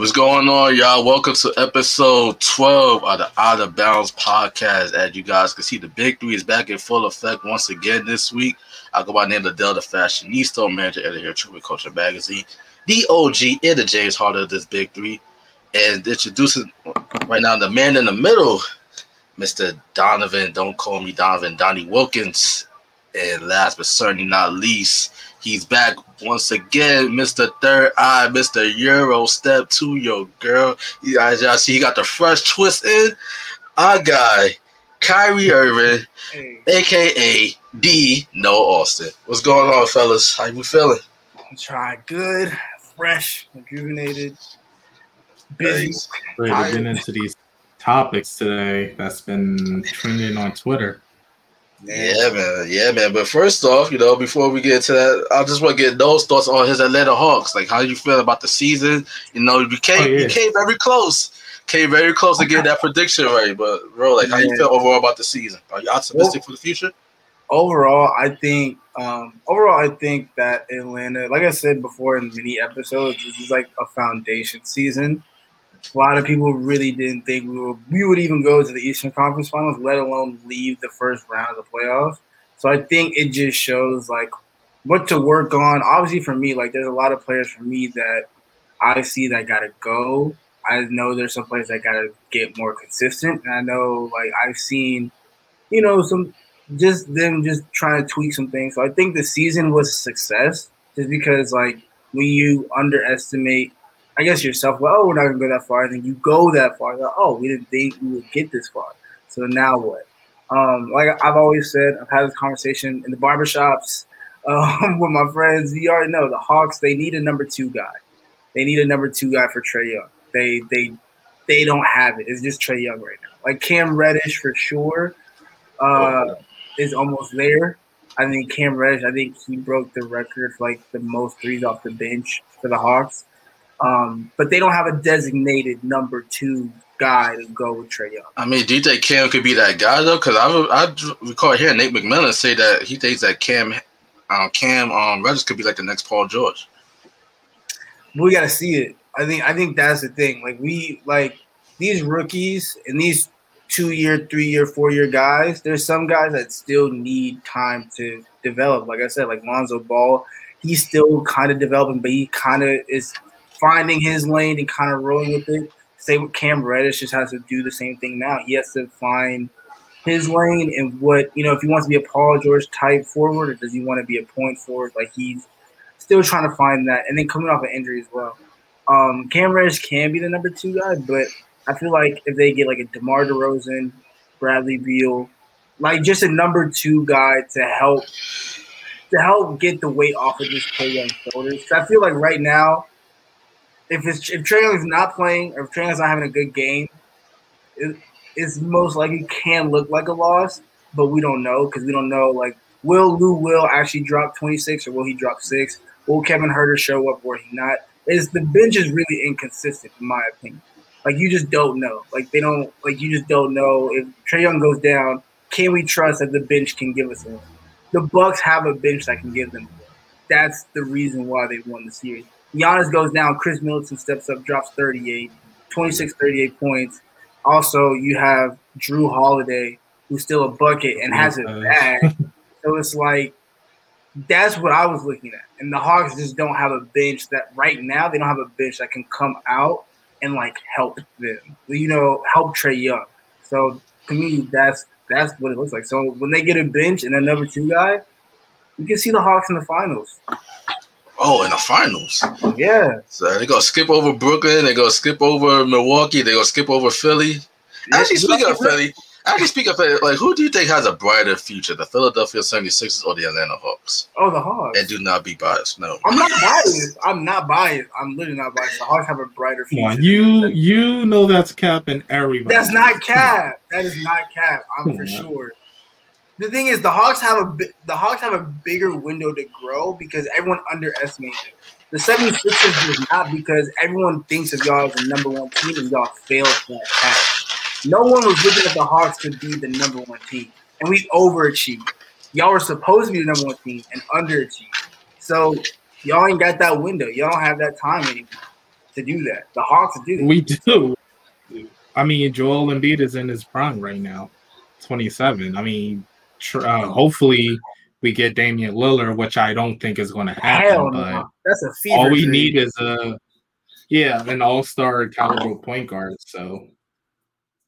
what's going on, y'all? Welcome to episode 12 of the Outta Bounds podcast. As you guys can see, the big three is back in full effect once again this week. I go by name of Delta Fashionista, manager editor, here, True Culture Magazine, the OG, and the James Harden of this big three. And introducing right now the man in the middle, Mr. Donovan. Don't call me Donovan, Donnie Wilkins. And last but certainly not least, He's back once again, Mr. Third Eye, Mr. Euro Step to your girl. You guys, y'all see he got the fresh twist in. Our guy, Kyrie Irving, hey. aka D No Austin. What's going on, fellas? How you feeling? I'm trying good, fresh, rejuvenated, busy. Ready to get into these topics today that's been trending on Twitter. Yeah, man. Yeah, man. But first off, you know, before we get to that, I just want to get those thoughts on his Atlanta Hawks. Like, how you feel about the season? You know, you came, oh, yeah. you came very close, came very close to getting that prediction right. But bro, like, how you feel overall about the season? Are you optimistic well, for the future? Overall, I think. Um, overall, I think that Atlanta, like I said before in many episodes, this is like a foundation season a lot of people really didn't think we would, we would even go to the Eastern Conference Finals, let alone leave the first round of the playoffs. So I think it just shows like what to work on. Obviously, for me, like there's a lot of players for me that I see that gotta go. I know there's some players that gotta get more consistent. And I know like I've seen, you know, some just them just trying to tweak some things. So I think the season was a success just because like when you underestimate I guess yourself, well, oh, we're not gonna go that far, and then you go that far. Like, oh, we didn't think we would get this far. So now what? Um, like I've always said, I've had this conversation in the barbershops um, with my friends. You already know the Hawks. They need a number two guy. They need a number two guy for Trae Young. They they they don't have it. It's just Trae Young right now. Like Cam Reddish for sure uh, is almost there. I think Cam Reddish. I think he broke the record for like the most threes off the bench for the Hawks. Um, but they don't have a designated number two guy to go with Trae Young. I mean, do you think Cam could be that guy though? Because I, I recall hearing Nate McMillan say that he thinks that Cam, um, Cam um, Reddish could be like the next Paul George. We got to see it. I think I think that's the thing. Like we like these rookies and these two year, three year, four year guys. There's some guys that still need time to develop. Like I said, like Lonzo Ball, he's still kind of developing, but he kind of is finding his lane and kind of rolling with it. Same with Cam Reddish just has to do the same thing now. He has to find his lane and what you know if he wants to be a Paul George type forward or does he want to be a point forward? Like he's still trying to find that, and then coming off an injury as well. Um, Cam Reddish can be the number two guy, but I feel like if they get like a DeMar DeRozan, Bradley Beal, like just a number two guy to help to help get the weight off of this Trae Young shoulders. I feel like right now if it's if Trae is not playing or if Trae is not having a good game, it, it's most likely can look like a loss, but we don't know because we don't know like will Lou will actually drop 26 or will he drop six? Will Kevin Huerter show up or he not? Is the bench is really inconsistent in my opinion. Like you just don't know. Like they don't like you just don't know if Trae Young goes down. Can we trust that the bench can give us a? The Bucks have a bench that can give them. That's the reason why they won the series. Giannis goes down. Khris Middleton steps up, drops 38, 26, 38 points. Also, you have Jrue Holiday, who's still a bucket and has a bag. so it's like that's what I was looking at. And the Hawks just don't have a bench that right now they don't have a bench that can come out and like help them. You know, help Trae Young. So to me, that's that's what it looks like. So when they get a bench and a number two guy, you can see the Hawks in the finals. Oh, in the finals. Yeah. So they're gonna skip over Brooklyn. They're gonna skip over Milwaukee. They're gonna skip over Philly. Actually, speaking of Philly, actually speaking of Philly, like who do you think has a brighter future, the Philadelphia 76ers or the Atlanta Hawks? Oh, the Hawks. And do not be biased. No, I'm not biased. I'm not biased. I'm literally not biased. The Hawks have a brighter future. you you know that's cap and everybody. That's not cap. That is not cap. I'm for sure the thing is, the Hawks have a the Hawks have a bigger window to grow because everyone underestimates it. The 76ers is not because everyone thinks of y'all as the number one team and y'all failed that path. No one was looking at the Hawks to be the number one team, and we overachieved. Y'all were supposed to be the number one team and underachieved. So y'all ain't got that window. Y'all don't have that time anymore to do that. The Hawks do. We do. I mean, Joel Embiid is in his prime right now, 27. I mean, tr- uh, hopefully we get Damian Lillard, which I don't think is going to happen. But. That's a fever. all we dream. need is a yeah, an all-star caliber point guard. So,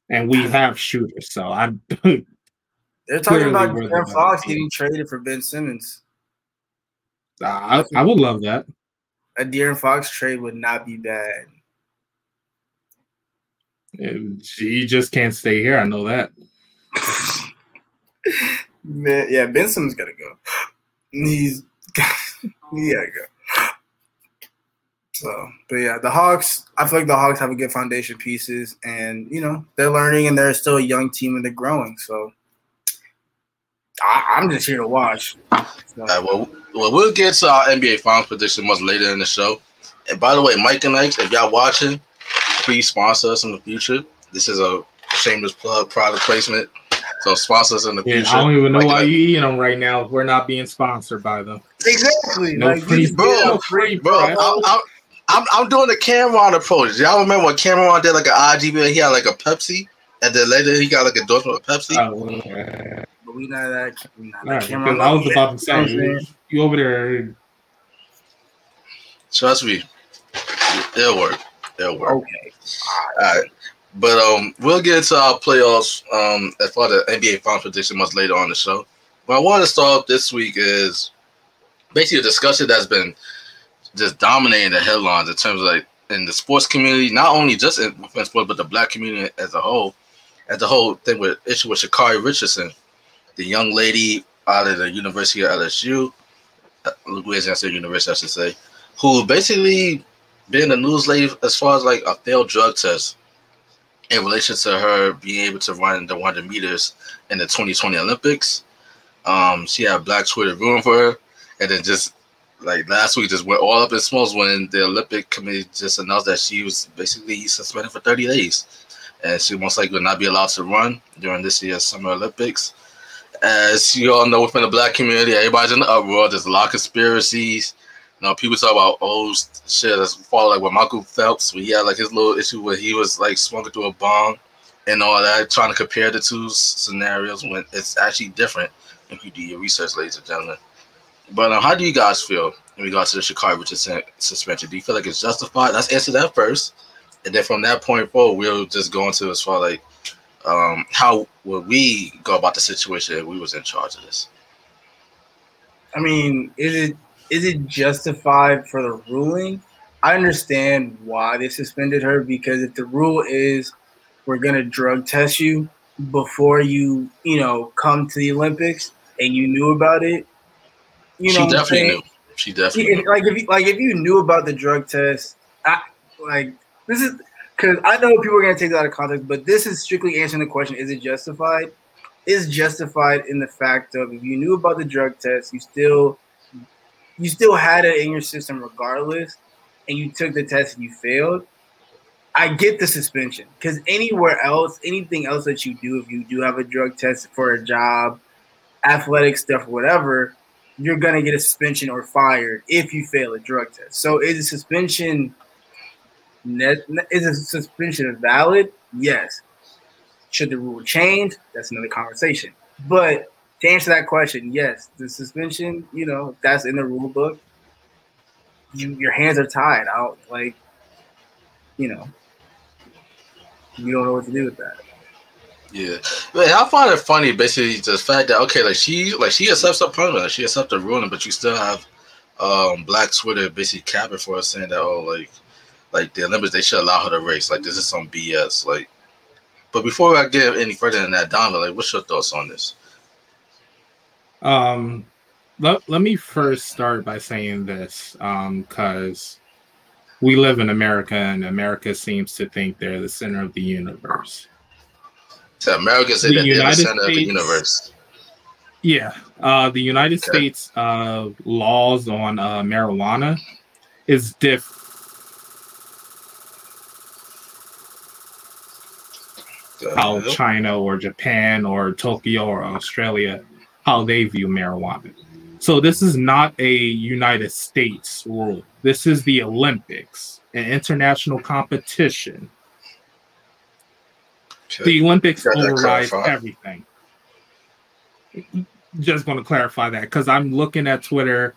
and we have shooters. So I They're talking about De'Aaron Fox getting traded for Ben Simmons. I, I would love that. A De'Aaron Fox trade would not be bad. And He just can't stay here. I know that. Man, yeah, Ben Simmons gotta go. He's he gotta go. So, but yeah, the Hawks. I feel like the Hawks have a good foundation pieces, and you know they're learning, and they're still a young team, and they're growing. So, I, I'm just here to watch. So, right, well, well, we'll get to our NBA Finals prediction much later in the show. And by the way, Mike and Ike, if y'all watching, please sponsor us in the future. This is a shameless plug product placement. So sponsor us in the Yeah, future. I don't even know Mike and why you eating them right now. We're not being sponsored by them. exactly. No like, free, you bro, no free, Bro, bro. I'm, I'm, I'm, I'm doing the Cameron approach. Y'all remember when Cameron did like an IG video? He had like a Pepsi, and then later he got like a endorsement with Pepsi. Oh, okay. But we not that. We not All that right, camera. I was about to say You know what I'm you, saying? you over there. Trust me, it'll work. It'll work. Okay. All right. But um, we'll get into our playoffs um as far as the NBA Finals prediction much later on the show. But I want to start this week is basically a discussion that's been just dominating the headlines in terms of like in the sports community, not only just in sports, but the black community as a whole. As the whole thing with issue with Sha'Carri Richardson, the young lady out of the University of LSU, uh, Louisiana State University, I should say, who basically been the news lady as far as like a failed drug test in relation to her being able to run the 100 meters in the 2020 Olympics. Um, she had Black Twitter room for her, and then just like last week, just went all up in smokes when the Olympic Committee just announced that she was basically suspended for 30 days, and she most likely will not be allowed to run during this year's Summer Olympics. As you all know, within the Black community, everybody's in the uproar. There's a lot of conspiracies. Know, people talk about old shit, that's fall like with Michael Phelps, where he had like his little issue where he was like smoking through a bomb and all that, trying to compare the two scenarios when it's actually different if you do your research, ladies and gentlemen. But um, how do you guys feel in regards to the Sha'Carri suspension? Do you feel like it's justified? Let's answer that first, and then from that point forward, we'll just go into as far like um, how would we go about the situation if we was in charge of this? I mean, is it is it justified for the ruling? I understand why they suspended her because if the rule is we're gonna drug test you before you, you know, come to the Olympics and you knew about it, you know, she what definitely knew. She definitely knew. like if you, like if you knew about the drug test, I like this is because I know people are gonna take that out of context, but this is strictly answering the question: Is it justified? Is justified in the fact of if you knew about the drug test, you still you still had it in your system regardless, and you took the test and you failed. I get the suspension because anywhere else, anything else that you do, if you do have a drug test for a job, athletic stuff, whatever, you're gonna get a suspension or fired if you fail a drug test. So is a suspension is a suspension valid? Yes. Should the rule change? That's another conversation. But to answer that question, yes, the suspension, you know, that's in the rule book. You your hands are tied out, like, you know, you don't know what to do with that. Yeah, but I find it funny, basically, the fact that okay, like she, like she accepts the punishment, she accepts the ruling, but you still have um Black Twitter basically capping for us saying that oh, like, like the Olympics they should allow her to race, like this is some BS, like. But before I get any further than that, Donovan, like, what's your thoughts on this? Um, let, let me first start by saying this, um, because we live in America, and America seems to think they're the center of the universe. So America said The that they're the center of the universe. Yeah, uh, the United Okay. States uh, laws on uh, marijuana is different. How? China or Japan or Tokyo or Australia how they view marijuana. So this is not a United States rule. This is the Olympics. an international competition. The Olympics overrides everything. Just going to clarify that because I'm looking at Twitter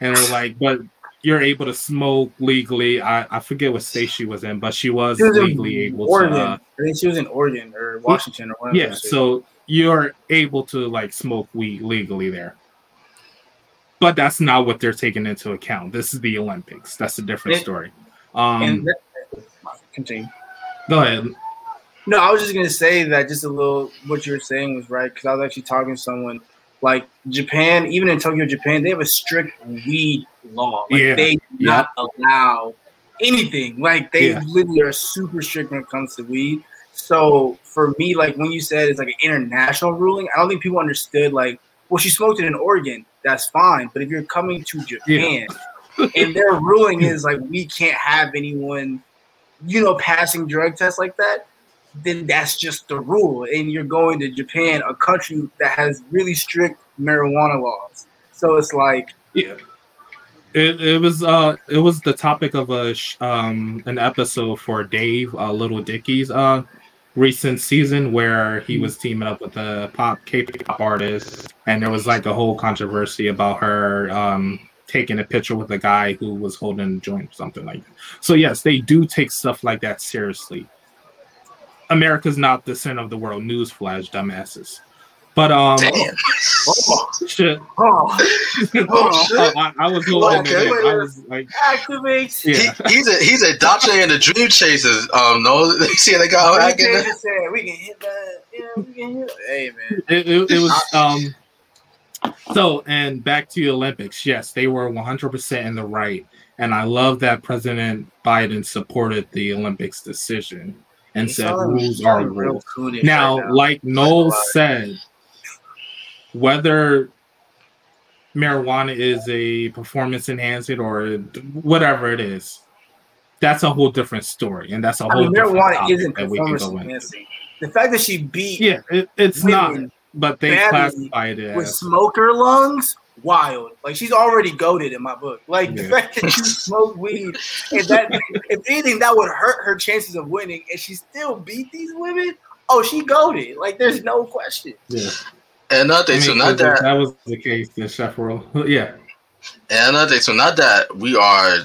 and they're like, but you're able to smoke legally. I, I forget what state she was in, but she was She was in legally able Oregon. to. Uh, I think she was in Oregon or Washington or whatever. yeah, so you're able to like smoke weed legally there. But that's not what they're taking into account. This is the Olympics. That's a different story. Um, and continue. go ahead. No, I was just gonna say that just a little what you were saying was right because I was actually talking to someone like Japan, even in Tokyo, Japan, they have a strict weed law. Like Yeah. they do not allow anything. Like they Yeah. literally are super strict when it comes to weed. So for me, like when you said it's like an international ruling, I don't think people understood like, well, she smoked it in Oregon, that's fine. But if you're coming to Japan and their ruling is like we can't have anyone, you know, passing drug tests like that, then that's just the rule. And you're going to Japan, a country that has really strict marijuana laws. So it's like, Yeah. It, it was uh it was the topic of a um an episode for Dave uh, Lil Dicky's uh recent season where he was teaming up with a pop K-pop artist and there was like a whole controversy about her um taking a picture with a guy who was holding a joint or something like that. So yes, they do take stuff like that seriously. America's not the center of the world. Newsflash, dumbasses. But um, Damn. oh, shit. oh Oh, I, I was holding Okay. it. I was like, activate. yeah. He, he's a he's a doctor in the Dream Chasers. Um, no, they see the guy We hacking. can, it. we can hit that. Yeah, we can hit. Hey man, it, it, it was um so and back to the olympics yes they were 100% in the right and i love that president biden supported the olympics decision and You said rules are real rules coonish now right like noel Like, said whether marijuana is a performance enhancing or whatever it is that's a whole different story and that's a I whole mean, different marijuana isn't that we can performance enhancing. The fact that she beat yeah it, it's not but they classified it with as smoker lungs, wild. Like she's already goaded in my book. Like the fact that you smoke weed, and that if anything, that would hurt her chances of winning, and she still beat these women. Oh, she goaded. Like there's no question. yeah And another I thing, so not that, that was the case in Chef World. Yeah. and thing, so not that we are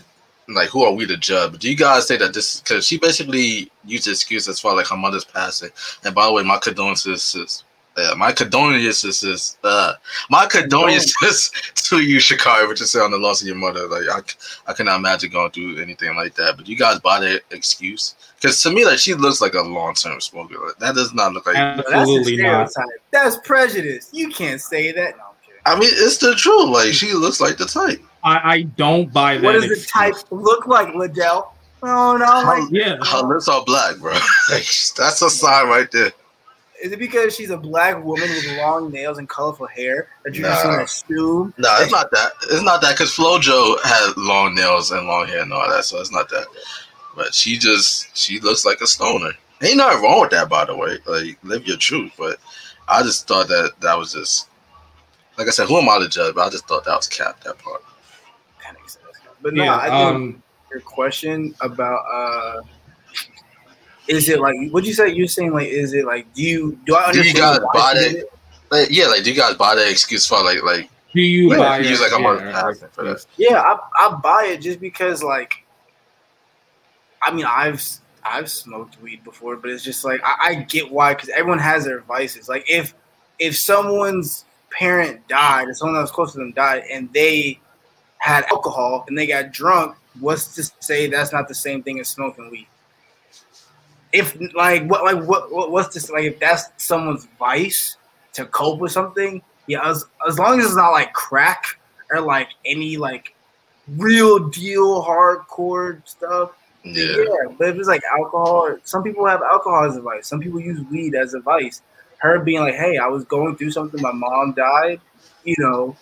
like who are we to judge? But do you guys say that this because she basically used the excuse as far like her mother's passing? And by the way, my condolences is. Uh, my condolences is uh, my condolences to you, Sha'Carri, which you say on the loss of your mother. Like I, c- I cannot imagine going through anything like that. But you guys buy that excuse because to me, like she looks like a long term smoker. Like, that does not look like. That's Absolutely not. That's prejudice. You can't say that. No, I'm kidding. I mean, it's the truth. Like she looks like the type. I, I don't buy that. What does the type look like, Ladale? Oh no, like Yeah. Her lips are black, bro. That's a sign right there. Is it because she's a black woman with long nails and colorful hair that you just Nah. gonna assume? No, it's not that. It's not that because FloJo had long nails and long hair and all that, so it's not that. But she just she looks like a stoner. Ain't nothing wrong with that, by the way. Like live your truth. But I just thought that that was just like I said. Who am I to judge? But I just thought that was capped that part. That makes sense. But no, Yeah. I think Um, your question about uh is it like what'd you say? You're saying like is it like do you do I Do you understand guys buy that? it? Like, yeah, like do you guys buy that excuse for like like do you Yeah, buy use it? like a mother Yeah, passing for that. Yeah, I I buy it just because like I mean I've I've smoked weed before, but it's just like I, I get why because everyone has their vices. Like if if someone's parent died or someone that was close to them died and they had alcohol and they got drunk, what's to say that's not the same thing as smoking weed? If like what like what, what what's this like if that's someone's vice to cope with something, yeah, as as long as it's not like crack or like any like real deal hardcore stuff. yeah. Yeah, but if it's like alcohol, some people have alcohol as a vice. Some people use weed as a vice. Her being like, "Hey, I was going through something. My mom died, you know,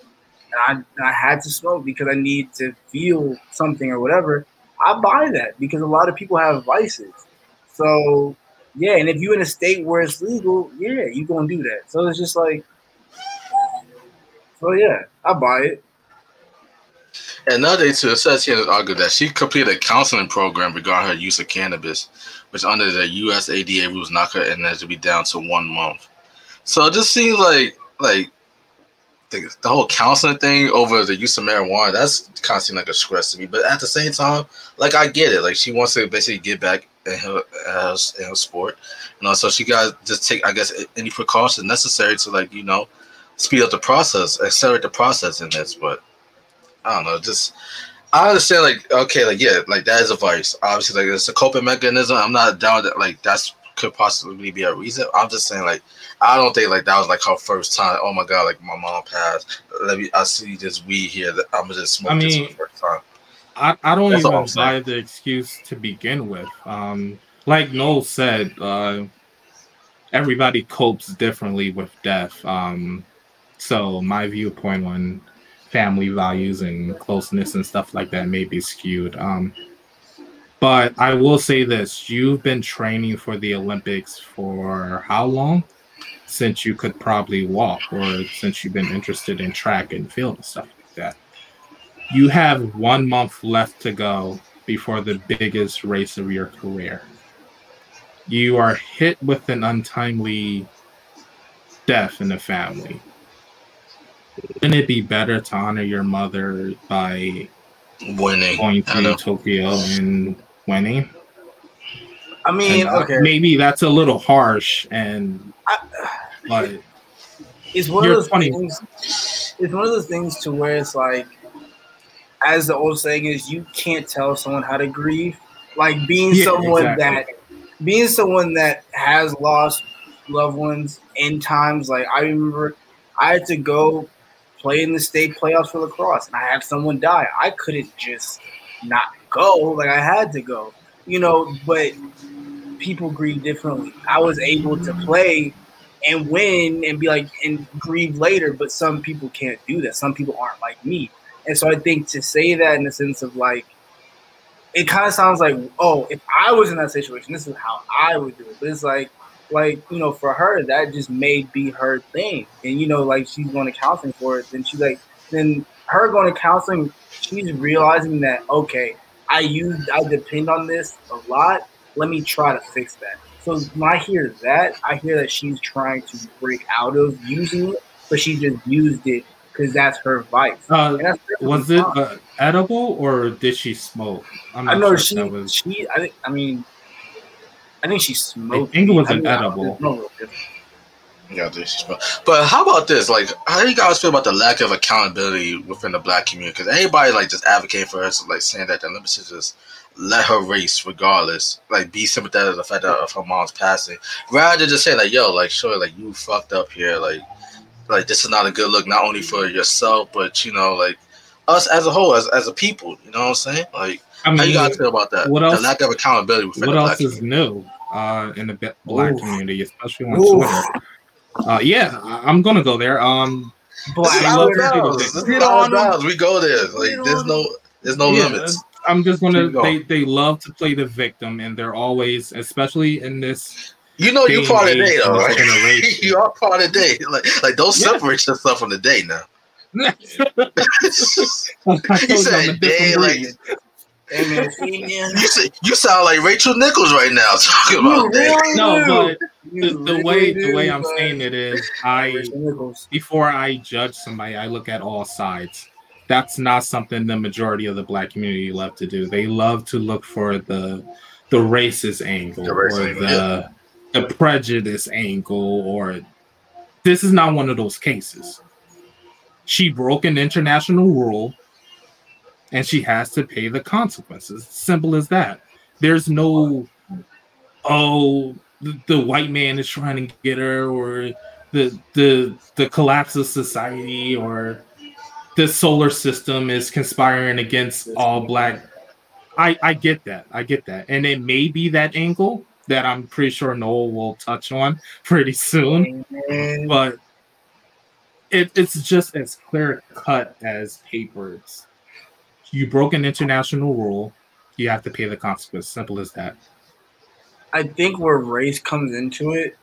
and I, I had to smoke because I need to feel something or whatever." I buy that because a lot of people have vices. So yeah, and if you're in a state where it's legal, yeah, you gonna do that. So it's just like, so yeah, I buy it. Another thing too, it says here the that she completed a counseling program regarding her use of cannabis, which under the USADA rules knock her in to be down to one month. So it just seems like like the, the whole counseling thing over the use of marijuana, that's kind of seems like a stress to me. But at the same time, like I get it. Like she wants to basically get back in her, in her sport. You know, so she got just take, I guess, any precautions necessary to like, you know, speed up the process, accelerate the process in this. But I don't know, just I understand like okay, like yeah, like that is a vice. Obviously, like it's a coping mechanism. I'm not down that like that's could possibly be a reason. I'm just saying like I don't think like that was like her first time. Oh my god, like my mom passed. Let me I see this weed here that I'm just smoking I mean, this for the first time. I, I don't That's even buy the excuse to begin with. Um like Noel said, uh everybody copes differently with death. Um so my viewpoint on family values and closeness and stuff like that may be skewed. Um, but I will say this: you've been training for the Olympics for how long? Since you could probably walk, or since you've been interested in track and field and stuff. You have one month left to go before the biggest race of your career. You are hit with an untimely death in the family wouldn't it be better to honor your mother by winning, going to Tokyo and winning? I mean, and, uh, maybe that's a little harsh, and I, but it's one of those 20. things. It's one of those things to where it's like, as the old saying is, you can't tell someone how to grieve. Like being yeah, someone exactly. that, being someone that has lost loved ones in times. Like I remember, I had to go play in the state playoffs for lacrosse and I had someone die. I couldn't just not go. Like I had to go, you know, but people grieve differently. I was able to play and win and be like and grieve later, but some people can't do that. Some people aren't like me. And so I think to say that in the sense of like it kind of sounds like, oh, if I was in that situation, this is how I would do it. But it's like like you know for her that just may be her thing. And you know like she's going to counseling for it then she's like then her going to counseling she's realizing that okay i use i depend on this a lot. Let me try to fix that. So when i hear that i hear that she's trying to break out of using it but she just used it because that's her vice uh, that's was it uh, edible or did she smoke i know sure she was... she I, think. I mean I think she smoked. I think it was an edible. Yeah, she smoked. But how about this? Like, how do you guys feel about the lack of accountability within the black community? Because anybody like just advocating for her, like saying that the Olympics should just let her race regardless, like be sympathetic to the fact of her mom's passing, rather than just say like, "Yo, like, sure, like you fucked up here, like, like this is not a good look, not only for yourself, but you know, like us as a whole, as as a people. You know what I'm saying? Like, I mean, how you gotta feel about that? What else? The lack of accountability. What else is new uh, in the black Oof. community, especially on Oof. Twitter? Uh, yeah, I'm gonna go there. Um, black of We go there. Like, there's no, there's no yeah, limits. I'm just gonna. They they love to play the victim, and they're always, especially in this you know you're part of the day, though, right? you are part of the day. Like, like don't separate yeah. yourself from the day now. you said day, like you, say, you sound like Rachel Nichols right now talking about that. No, but the, the way the way I'm saying it is, I before I judge somebody, I look at all sides. That's not something the majority of the black community love to do. They love to look for the the racist angle the or angle, the yeah. The prejudice angle, or this is not one of those cases. She broke an international rule and she has to pay the consequences. Simple as that. There's no, oh, the, the white man is trying to get her, or the the the collapse of society, or the solar system is conspiring against all black. I I get that. I get that, and it may be that angle that I'm pretty sure Noel will touch on pretty soon, but it, it's just as clear cut as papers you broke an international rule, you have to pay the consequence. Simple as that. I think where race comes into it,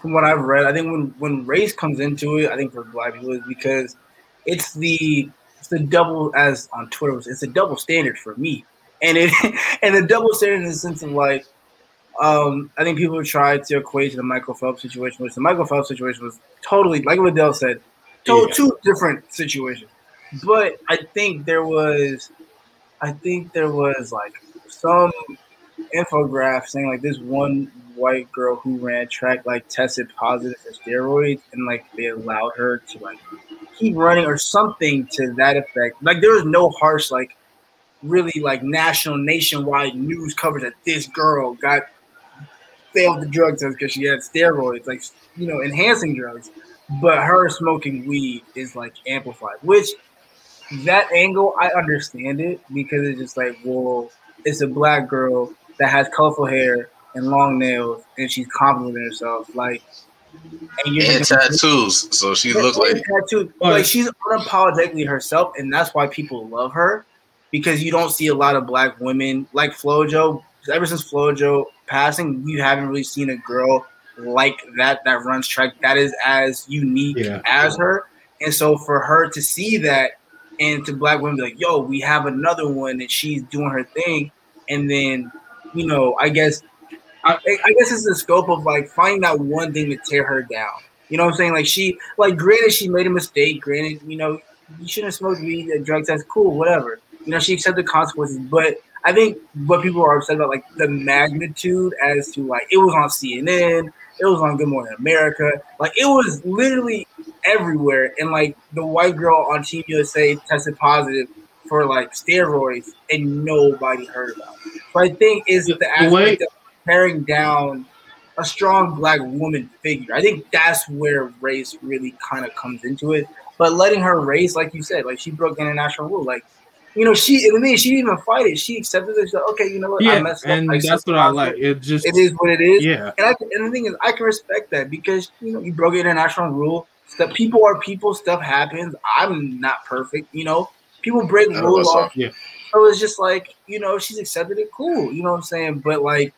from what I've read, I think when when race comes into it, I think for black people is because it's the it's a double as on Twitter. It's a double standard for me, and it and the double standard in the sense of like, um, I think people tried to equate to the Michael Phelps situation, which the Michael Phelps situation was totally like what Dell said, to- Yeah. two different situations. But I think there was, I think there was like some infograph saying like this one white girl who ran track like tested positive for steroids and like they allowed her to like keep running or something to that effect. Like there was no harsh like really like national nationwide news coverage that this girl got failed the drug test because she had steroids, like you know, enhancing drugs. But her smoking weed is like amplified, which that angle I understand it because it's just like, well, it's a black girl that has colorful hair and long nails, and she's confident in herself. Like, and you're And just- tattoos, so she looks like tattoo. But- Like she's unapologetically herself, and that's why people love her because you don't see a lot of black women like FloJo. Ever since FloJo passing, you haven't really seen a girl like that that runs track that is as unique Yeah. as her. And so for her to see that and to black women be like, yo, we have another one and she's doing her thing, and then you know, I guess I, I guess it's the scope of like finding that one thing to tear her down. You know what I'm saying? Like she, like granted, she made a mistake. Granted, you know, you shouldn't have smoked weed. A drugs, that's cool, whatever. You know, she accepted the consequences. But I think what people are upset about, like the magnitude as to like it was on CNN, it was on Good Morning America, like it was literally everywhere. And like the white girl on Team USA tested positive for like steroids, and nobody heard about it. So I think is the aspect of tearing down a strong black woman figure. I think that's where race really kind of comes into it. But letting her race, like you said, like she broke international rule. Like, you know, she and then she didn't even fight it. She accepted it. She's like, okay, you know what? I Yeah, messed up. and I that's what I like. It just It is what it is. yeah. And I can- and the thing is, I can respect that because you know you broke an international rule. Stuff people are people. Stuff happens. I'm not perfect. You know, people break rules. what's. Yeah. So it's just like you know she's accepted it. Cool. You know what I'm saying? But like,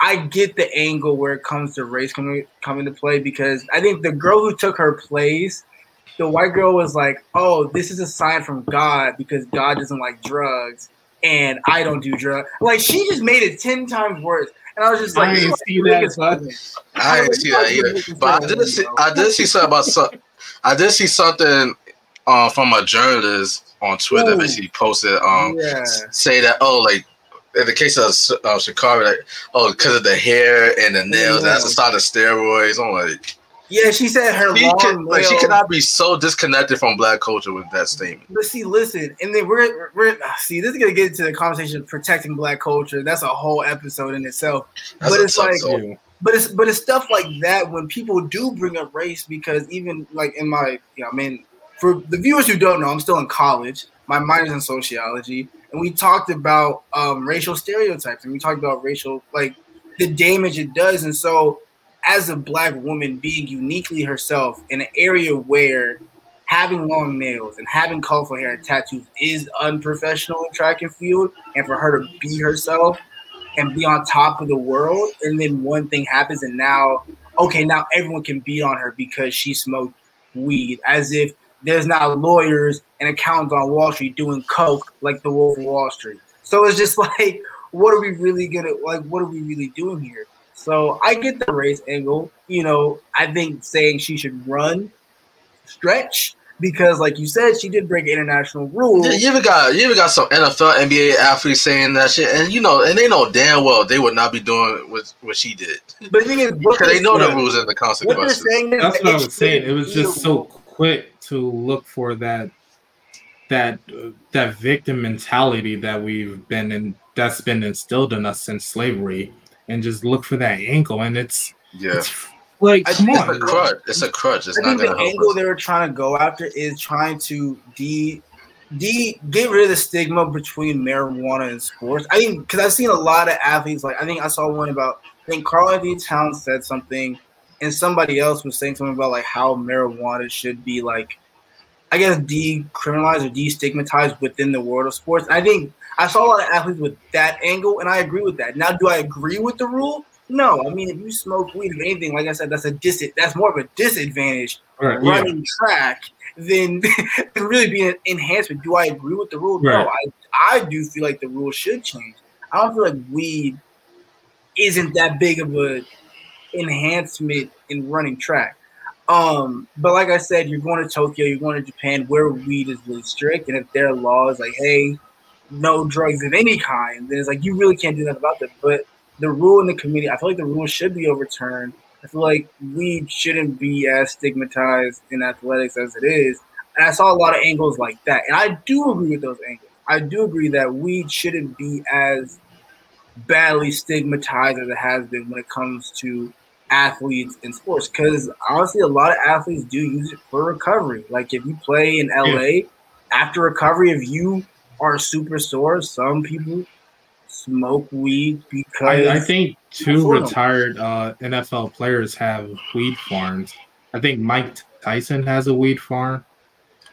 I get the angle where it comes to race coming coming to play because I think the girl who took her place. The white girl was like, "Oh, this is a sign from God because God doesn't like drugs, and I don't do drugs." Like she just made it ten times worse, and I was just like, I "You ain't are see that, biggest I didn't see that either. But I did see I did see something about some I did see something uh, from a journalist on Twitter Ooh. that she posted um yeah. say that oh like in the case of uh, Sha'Carri like oh because of the hair and the nails that's a sign of steroids. I'm like Yeah, she said her she long can, like she cannot be so disconnected from black culture with that statement. But see, listen, and then we're we're see this is gonna get into the conversation of protecting black culture. That's a whole episode in itself. That's But it's like-. But it's but it's stuff like that when people do bring up race because even like in my you know, I mean for the viewers who don't know, I'm still in college. My minor's in sociology, and we talked about um, racial stereotypes, and we talked about racial like the damage it does. And so, as a black woman being uniquely herself in an area where having long nails and having colorful hair and tattoos is unprofessional in track and field, and for her to be herself and be on top of the world, and then one thing happens, and now, okay, now everyone can beat on her because she smoked weed, as if there's not lawyers and accountants on Wall Street doing coke like the Wolf of Wall Street. So it's just like, what are we really gonna like? What are we really doing here? So I get the race angle. You know, I think saying she should run, stretch because, like you said, she did break international rules. Yeah, you even got you even got some NFL, NBA athletes saying that shit, and you know, and they know damn well they would not be doing what what she did But the thing is, because they they're know the saying- rules and the What they're consequences. saying That's what I was saying. It was just so quick to look for that that uh, that victim mentality that we've been in that's been instilled in us since slavery and just look for that ankle and it's, Yeah, it's like I come think it's a crutch. It's a crutch. It's I not think the gonna help angle us. they were trying to go after is trying to de de get rid of the stigma between marijuana and sports. I think because I've seen a lot of athletes like I think I saw one about I think Karl-Anthony Towns said something, and somebody else was saying something about like how marijuana should be like I guess decriminalized or destigmatized within the world of sports. I think I saw a lot of athletes with that angle, and I agree with that. Now, do I agree with the rule? No, I mean if you smoke weed, or anything, like I said, that's a dis that's more of a disadvantage Right, yeah. running track than really being an enhancement. Do I agree with the rule? Right. No, I I do feel like the rule should change. I don't feel like weed isn't that big of a enhancement in running track. Um, but like I said, you're going to Tokyo, you're going to Japan, where weed is really strict, and if their law is like, hey, no drugs of any kind, then it's like you really can't do nothing about that. But the rule in the community, I feel like the rule should be overturned. I feel like weed shouldn't be as stigmatized in athletics as it is. And I saw a lot of angles like that. And I do agree with those angles. I do agree that weed shouldn't be as badly stigmatized as it has been when it comes to athletes in sports. Because honestly, a lot of athletes do use it for recovery. Like if you play in LA, after recovery, if you are super sore, some people smoke weed because I, I think two retired uh, NFL players have weed farms. I think Mike Tyson has a weed farm.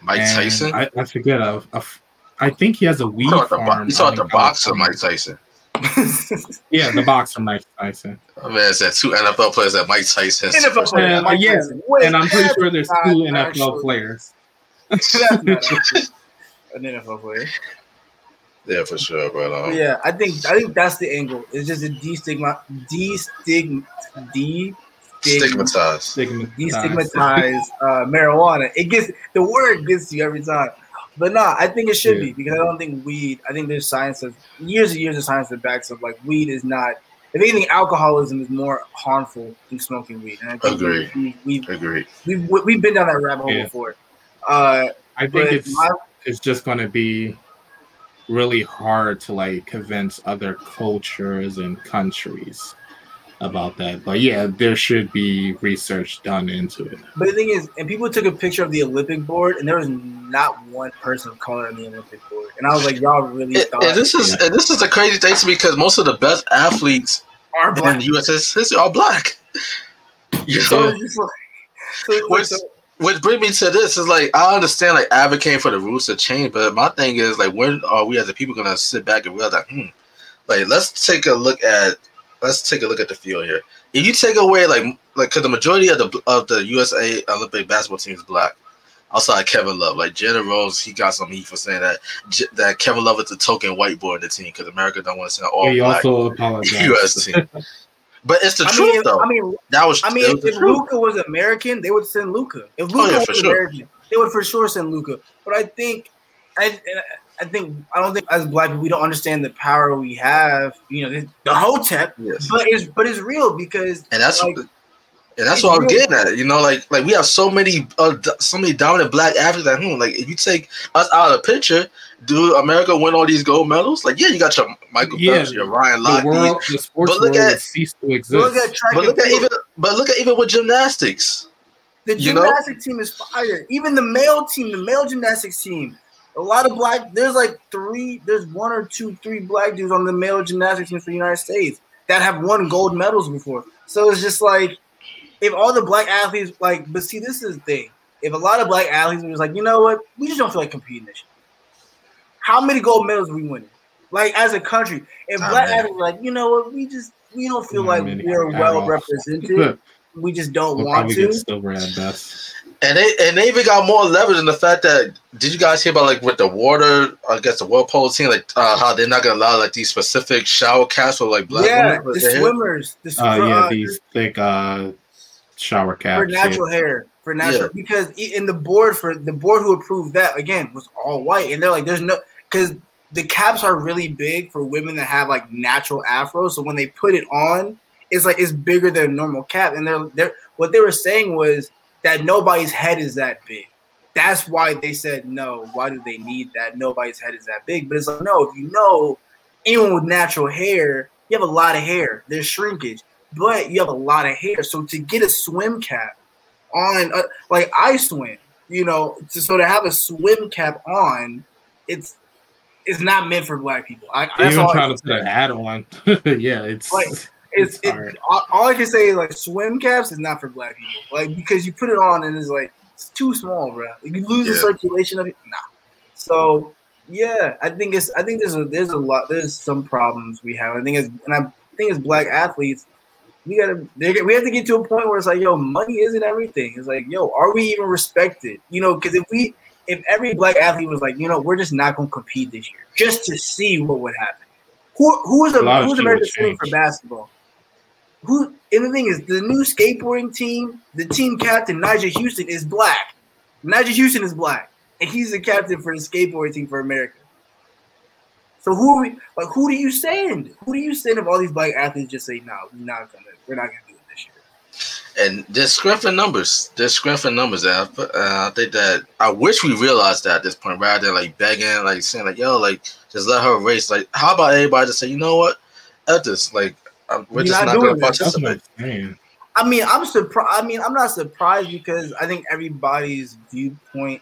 Mike and Tyson. I, I forget. A, a f- I think he has a weed saw the, bo- farm. you saw the in boxer, Mike Tyson. Yeah, the boxer Mike Tyson. Oh, man, said two NFL players that Mike Tyson. NFL player, Uh, Mike yeah, Tyson. And I'm pretty sure there's two NFL actually- players. That's not actually an NFL player. Yeah, for sure, but um, yeah, I think I think that's the angle. It's just a destigma, destigma, de stigmatized. Stigmatized. destigmatize uh, marijuana. It gets the word gets you every time. But nah, I think it should Yeah. be because I don't think weed. I think there's science of years and years of science that backs up like weed is not. If anything, alcoholism is more harmful than smoking weed. And I think Agree. We, we've, Agree. we've we've been down that rabbit hole Yeah. before. Uh, I think it's my, it's just going to be really hard to like convince other cultures and countries about that. But yeah, there should be research done into it. But the thing is, and people took a picture of the Olympic board, and there was not one person of color on the Olympic board. And I was like, y'all really And, thought and this is and this is the crazy thing to me because most of the best athletes our in the U.S. history are black. You So know, it's just so it's like Which- so- which brings me to this is like I understand like advocating for the rules to change, but my thing is like when are we as a people gonna sit back and realize like hmm, like let's take a look at let's take a look at the field here. If you take away like like because the majority of the of the USA Olympic basketball team is black. Outside Kevin Love, like Jalen Rose, he got some heat for saying that that Kevin Love is the token white boy in the team because America don't want to send all he black also. U.S. team. But it's the I truth mean, though. I mean, that was I mean, was if. Luka was American, they would send Luka. If Luka Oh, yeah, was sure. American, they would for sure send Luka. But I think, I, I think, I don't think as black people we don't understand the power we have. You know, the, the Hotep, Yes. but it's but it's real because and that's like, and that's what I'm getting at. You know, like like we have so many uh, so many dominant black athletes at home. Like if you take us out of the picture, do America win all these gold medals? Like yeah, you got your Michael Yeah, Phelps, your Ryan Lochte. The world, the sports But look world at- would cease to look at track But look at even but look at even with gymnastics. The You know? gymnastic team is fire. Even the male team, the male gymnastics team, a lot of black. There's like three. There's one or two, three black dudes on the male gymnastics team for the United States that have won gold medals before. So it's just like if all the black athletes like. But see, this is the thing. If a lot of black athletes were just like, you know what, we just don't feel like competing this year. How many gold medals are we winning? Like as a country, if Not black many. athletes were like, you know what, we just we don't feel Not like many we're at well represented. we just don't We'll want to. get silver at best. And they and they even got more leverage in the fact that did you guys hear about like with the water I guess the world polo team like uh, how they're not gonna allow like these specific shower caps for like black yeah, women with the their hair? swimmers, the Uh, for, yeah, these thick uh, shower caps. for yeah. natural hair, for natural Yeah. because in the board for the board who approved that again was all white, and they're like, there's no because the caps are really big for women that have like natural afros, so when they put it on, it's like it's bigger than a normal cap, and they're they're what they were saying was that nobody's head is that big. That's why they said no. Why do they need that? Nobody's head is that big. But it's like no. If you know anyone with natural hair, you have a lot of hair. There's shrinkage, but you have a lot of hair. So to get a swim cap on, uh, like I swim, you know, to, so to have a swim cap on, it's it's not meant for black people. I, that's Even all I trying to put an say. ad on. yeah, it's Like, It's, it's it, all, all I can say is like swim caps is not for black people. Like because you put it on and it's like it's too small, bro. Like, you lose the circulation of it. Nah. So yeah, I think it's I think there's a there's a lot there's some problems we have. I think it's and I think as black athletes, we gotta we have to get to a point where it's like, yo, money isn't everything. It's like, yo, are we even respected? You know, because if we if every black athlete was like, you know, we're just not gonna compete this year, just to see what would happen. Who who is a, a who's America's team for basketball? Who and the thing is, the new skateboarding team, the team captain Nyjah Huston is black. Nyjah Huston is black, and he's the captain for the skateboarding team for America. So who are we, like who do you send? Who do you send if all these black athletes just say no, we're not gonna we're not gonna do it this year? And there's scruffing numbers. There's scruffing numbers. I, uh, I think that I wish we realized that at this point rather than like begging, like saying like yo, like just let her race. Like how about everybody just say, you know what? At this, like we're just not, not gonna participate. I mean, I'm surprised. I mean, I'm not surprised because I think everybody's viewpoint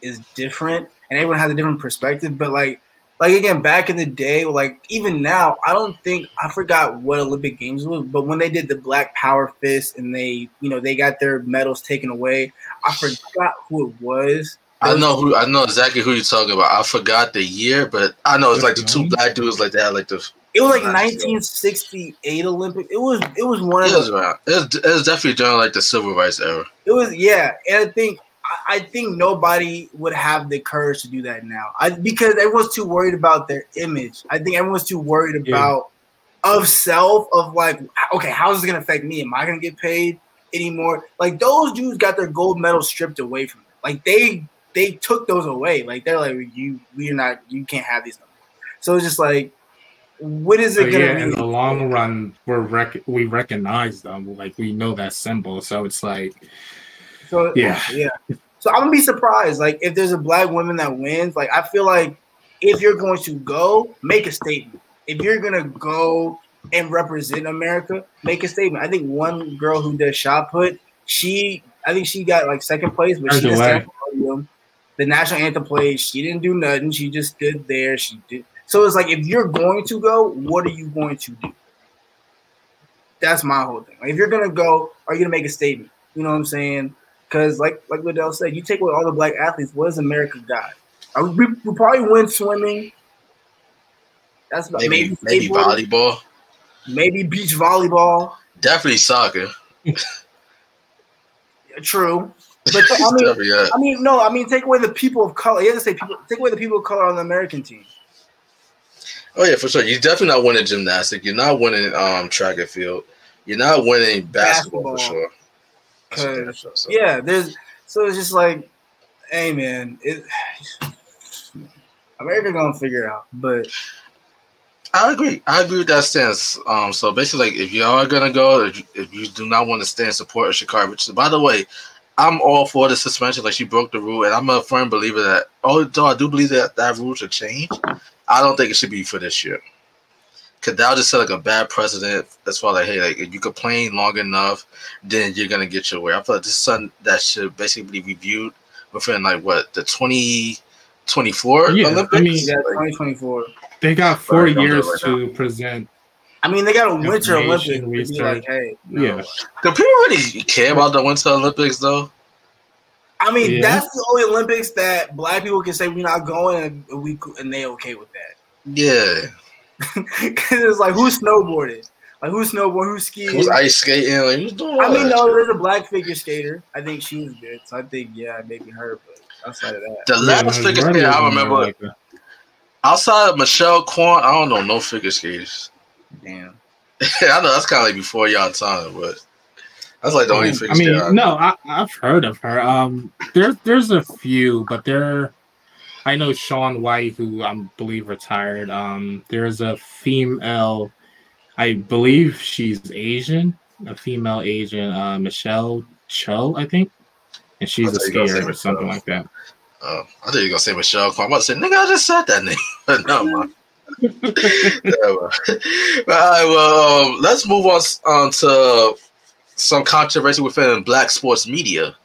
is different and everyone has a different perspective. But like, like again, back in the day, like even now, I don't think I forgot what Olympic Games was, but when they did the Black Power Fist and they, you know, they got their medals taken away, I forgot who it was. I know who I know exactly who you're talking about. I forgot the year, but I know it's like the two black dudes like that, like the. It was like 1968 Olympic. It was it was one of. It was, around. It was, it was definitely during like the civil rights era. It was yeah, and I think I think nobody would have the courage to do that now. I, because everyone's too worried about their image. I think everyone's too worried about yeah. of self of like, okay, how is this gonna affect me? Am I gonna get paid anymore? Like those dudes got their gold medal stripped away from them. Like they they took those away. Like they're like, you we're not you can't have these. So it's just like, what is it gonna yeah, be? In the long run, we're rec- we recognize them. Like we know that symbol. So it's like so yeah, yeah. So I'm gonna be surprised. Like if there's a black woman that wins, like I feel like if you're going to go, make a statement. If you're gonna go and represent America, make a statement. I think one girl who does shot put, she I think she got like second place, but she just podium. The national anthem played. She didn't do nothing. She just stood there. She did. So it's like if you're going to go, what are you going to do? That's my whole thing. Like if you're gonna go, are you gonna make a statement? You know what I'm saying? Because like like Ladale said, you take away all the black athletes, what has America got? We, we probably win swimming. That's about, maybe maybe, maybe volleyball, maybe beach volleyball. Definitely soccer. True, but I mean, I mean, no, I mean, take away the people of color. You have to say people. Take away the people of color on the American team. Oh yeah, for sure. You're definitely not winning gymnastics. You're not winning um, track and field. You're not winning basketball, basketball. for sure. Cause yeah, there's so it's just like, hey man, it America gonna figure it out, but I agree. I agree with that stance. Um, so basically, like, if you are gonna go, if you, if you do not want to stand support of Sha'Carri, which by the way, I'm all for the suspension. Like she broke the rule, and I'm a firm believer that although I do believe that that rule should change, I don't think it should be for this year. Cause that'll just set like a bad precedent as far as like, hey, like if you complain long enough, then you're gonna get your way. I feel like this is something that should basically be reviewed within like what the 2024 yeah, Olympics. I mean, yeah, 2024. They got four years right to now. present. I mean, they got a Winter Olympics. Like, hey, no. yeah. Do people really care about the Winter Olympics though? I mean, yeah. that's the only Olympics that black people can say we're not going, and we and they okay with that. Yeah. Because it's like who snowboarded, like who snowboarded, who skied, who's ice skating, like who's doing. I mean, no, there's a black figure skater. I think she was good, so I think yeah, maybe her. But outside of that, the last figure skater I remember, like outside of Michelle Kwan, I don't know no figure skaters. Damn. I know that's kind of like before y'all time, but that's like the only figure. I mean, no, I, have heard of her. Um, there's there's a few, but they're I know Shaun White, who I believe retired. Um, there's a female, I believe she's Asian, a female Asian, uh, Michelle Cho, I think, and she's a skier or something like that. Oh, I thought you were gonna say Michelle. I'm about to say, nigga, I just said that name, no, man. yeah, well. All right, well, um, let's move on, on to some controversy within black sports media,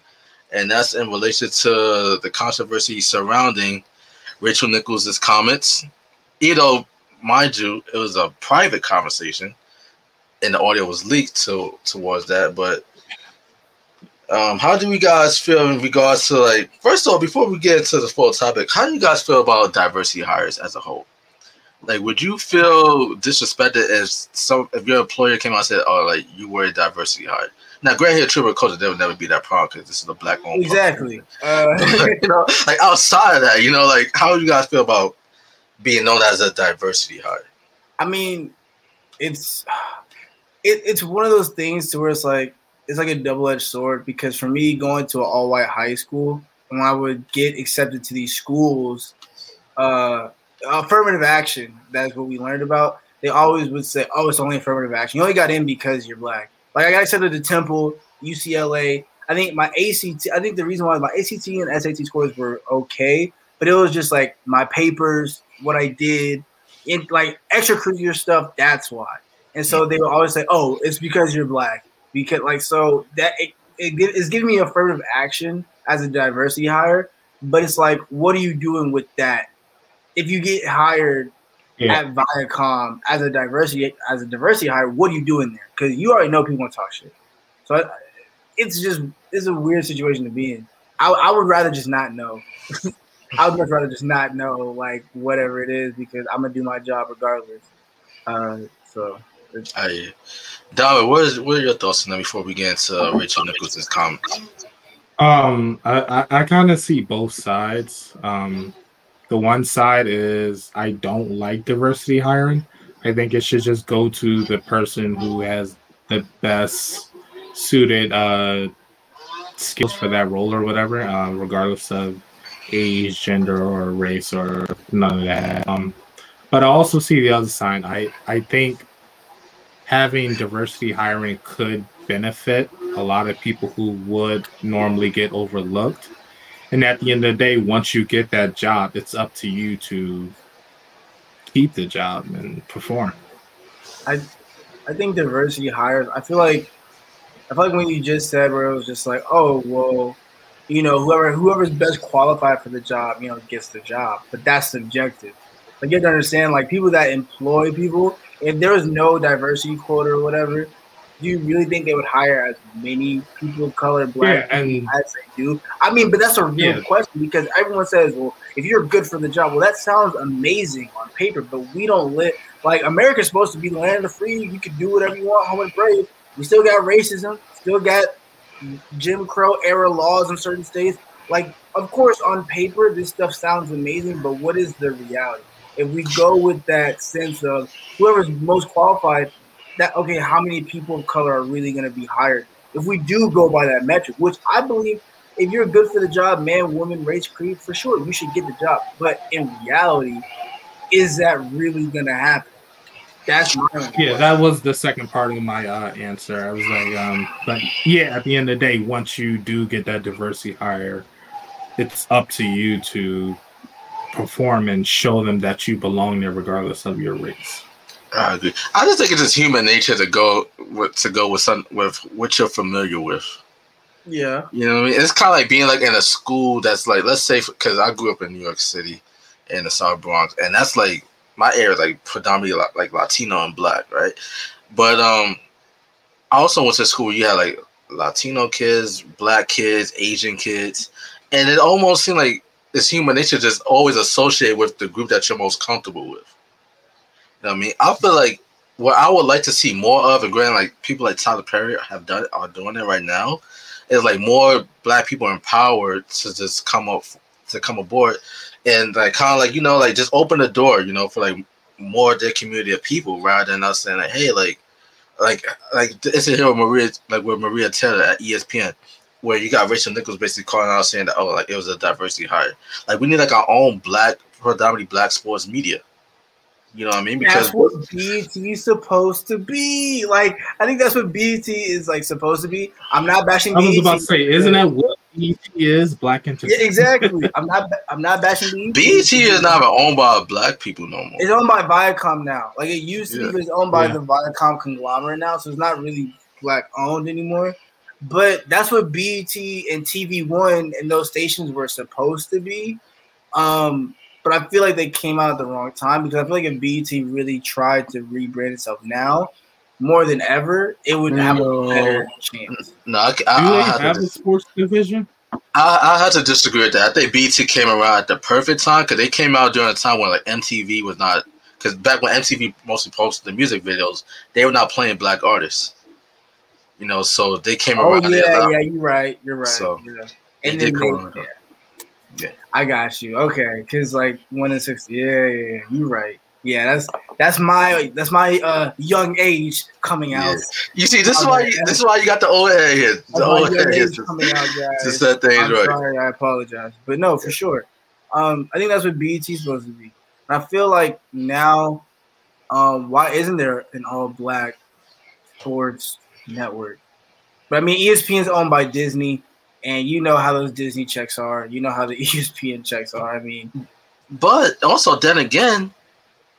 and that's in relation to the controversy surrounding Rachel Nichols' comments. You know, mind you, it was a private conversation, and the audio was leaked to towards that. But um, how do you guys feel in regards to like? First of all, before we get into the full topic, how do you guys feel about diversity hires as a whole? like, would you feel disrespected if some if your employer came out and said, "Oh, like you were a diversity hire"? Now, granted, here triple culture there would never be that problem because this is a black owned exactly. Uh, you know, like outside of that, you know, like how do you guys feel about being known as a diversity hire? I mean, it's it, it's one of those things to where it's like it's like a double edged sword because for me going to an all white high school when I would get accepted to these schools, uh, affirmative action that's what we learned about. They always would say, "Oh, it's only affirmative action. You only got in because you're black." Like I got accepted to Temple, UCLA. I think my ACT. I think the reason why my ACT and SAT scores were okay, but it was just like my papers, what I did, in like extracurricular stuff. That's why. And so they would always say, "Oh, it's because you're black." Because like so that it, it is giving me affirmative action as a diversity hire, but it's like, what are you doing with that? If you get hired yeah. at Viacom as a diversity as a diversity hire, what are you doing there? Because you already know people want to talk shit. So it's just it's a weird situation to be in. I, I would rather just not know. I would much rather just not know like whatever it is because I'm gonna do my job regardless. Uh, so. Hey, David, what, is, what are your thoughts on that before we get into uh, Rachel Nicholson's comments? Um, I, I, I kind of see both sides. Um, the one side is I don't like diversity hiring. I think it should just go to the person who has the best suited uh, skills for that role or whatever, uh, regardless of age, gender, or race, or none of that. Um, but I also see the other side. I, I think having diversity hiring could benefit a lot of people who would normally get overlooked. And at the end of the day, once you get that job, it's up to you to keep the job and perform. I I think diversity hires. I feel like I feel like when you just said where it was just like, oh well, you know, whoever whoever's best qualified for the job, you know, gets the job. But that's subjective. Like you have to understand, like people that employ people, if there was no diversity quota or whatever, do you really think they would hire as many people of color, black, yeah, and, as they do? I mean, but that's a real yeah. question because everyone says, well, if you're good for the job, well, that sounds amazing on paper, but we don't live like America's supposed to be the land of the free. You can do whatever you want, home and brave. We still got racism, still got Jim Crow era laws in certain states. Like, of course, on paper, this stuff sounds amazing, but what is the reality? If we go with that sense of whoever's most qualified, that okay, how many people of color are really going to be hired? If we do go by that metric, which I believe, if you're good for the job, man, woman, race, creed, for sure, you should get the job. But in reality, is that really going to happen? That's my yeah. That was the second part of my uh, answer. I was like, um, but yeah, at the end of the day, once you do get that diversity hire, it's up to you to perform and show them that you belong there, regardless of your race. I agree. I just think it's just human nature to go with to go with some with what you're familiar with. Yeah, you know what I mean. It's kind of like being like in a school that's like, let's say, because I grew up in New York City, in the South Bronx, and that's like my area, is like predominantly like Latino and Black, right? But um, I also went to school. You had like Latino kids, Black kids, Asian kids, and it almost seemed like it's human nature just always associate with the group that you're most comfortable with. I mean? I feel like what I would like to see more of, and granted, like people like Tyler Perry have done are doing it right now, is like more black people empowered to just come up to come aboard and like kind of like you know like just open the door, you know, for like more of their community of people rather than us saying like, hey, like like like it's a hero Maria like with Maria Taylor at ESPN where you got Rachel Nichols basically calling out saying that oh like it was a diversity hire. Like we need like our own black predominantly black sports media. You know what I mean? Because that's what BET is supposed to be. Like, I think that's what BET is like supposed to be. I'm not bashing. I was BET, about to say, isn't that what BET is? Black entertainment. Yeah, exactly. I'm not. I'm not bashing BET. BET is not owned by black people no more. It's owned by Viacom now. Like it used to yeah. be, but it's owned by yeah. the Viacom conglomerate now, so it's not really black owned anymore. But that's what BET and TV One and those stations were supposed to be. Um, but I feel like they came out at the wrong time because I feel like if BET really tried to rebrand itself now, more than ever, it would have no. a better chance. No, I, I, do they I have a sports division? I, I had to disagree with that. I think BET came around at the perfect time because they came out during a time when like MTV was not because back when MTV mostly posted the music videos, they were not playing black artists. You know, so they came Oh around. it a yeah, yeah, you're right. You're right. So, yeah. they And did then come they- around. yeah. Yeah. I got you. Okay, because like one in sixty. Yeah, yeah, yeah. You're right. Yeah, that's that's my that's my uh young age coming out. Yeah. You see, this is why you, this is why you got the old head here. The old head here. coming out, guys. set things I'm right. sorry, I apologize. But no, for sure. Um, I think that's what BET is supposed to be. And I feel like now, um, why isn't there an all black sports network? But I mean, ESPN is owned by Disney, and you know how those Disney checks are. You know how the ESPN checks are. I mean, But also, then again,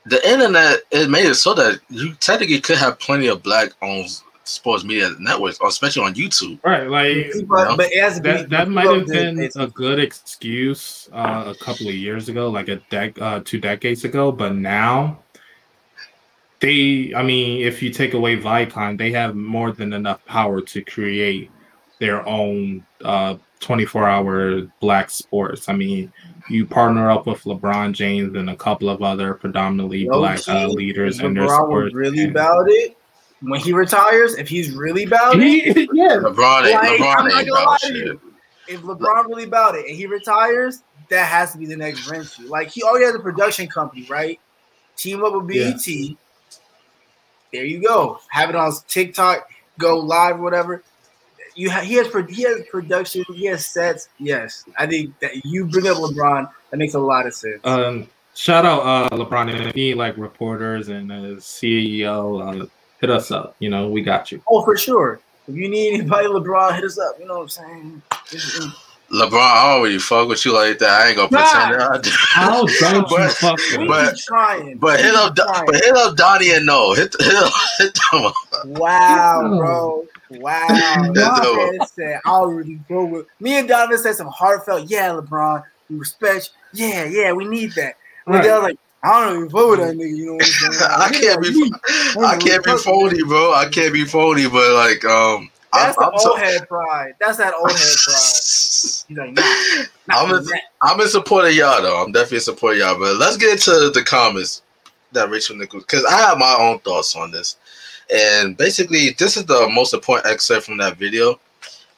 the internet it made it so that you technically could have plenty of black-owned sports media networks, especially on YouTube. Right, like but, but it has to that that might have been it's- a good excuse uh, a couple of years ago, like a dec uh, two decades ago. But now, they, I mean, if you take away Viacom, they have more than enough power to create their own uh, 24 hour black sports. I mean, you partner up with LeBron James and a couple of other predominantly Low black uh, leaders if in their LeBron was sports. really and- about it. When he retires, if he's really about it, yeah, LeBron ain't, Like, LeBron I'm not ain't gonna lie about to shit. you. if LeBron really about it and he retires, that has to be the next Renfrew. Like he already has a production company, right? Team up with Yeah. There you go. Have it on TikTok, go live, whatever. You ha- he has pro- he has production, he has sets. Yes, I think that you bring up LeBron. That makes a lot of sense. Um, shout out uh, LeBron and any like reporters and uh, CEO. Uh, hit us up. You know, we got you. oh, for sure. If you need anybody, LeBron, hit us up. You know what I'm saying? LeBron, I don't really fuck with you like that. I ain't gonna Nah. pretend that I do. How don't you But- fuck we with But- be trying. But We hit be up, but hit up Donnie and no, hit, hit up, hit them up. Wow, bro. Wow. Donovan said, I already go with me and Donovan said some heartfelt, yeah, LeBron, we respect you. Yeah, yeah, we need that. But Right. was like, I don't even vote with that nigga, you know what I'm saying? I can't be, I can't be phony, bro. I can't be phony, but like, um, That's I'm, the I'm, so- old head pride. That's that old head pride. Like, nah, I'm in. I'm in support of y'all though. I'm definitely in support of y'all. But let's get into the comments that Rachel Nichols because I have my own thoughts on this. And basically, this is the most important excerpt from that video,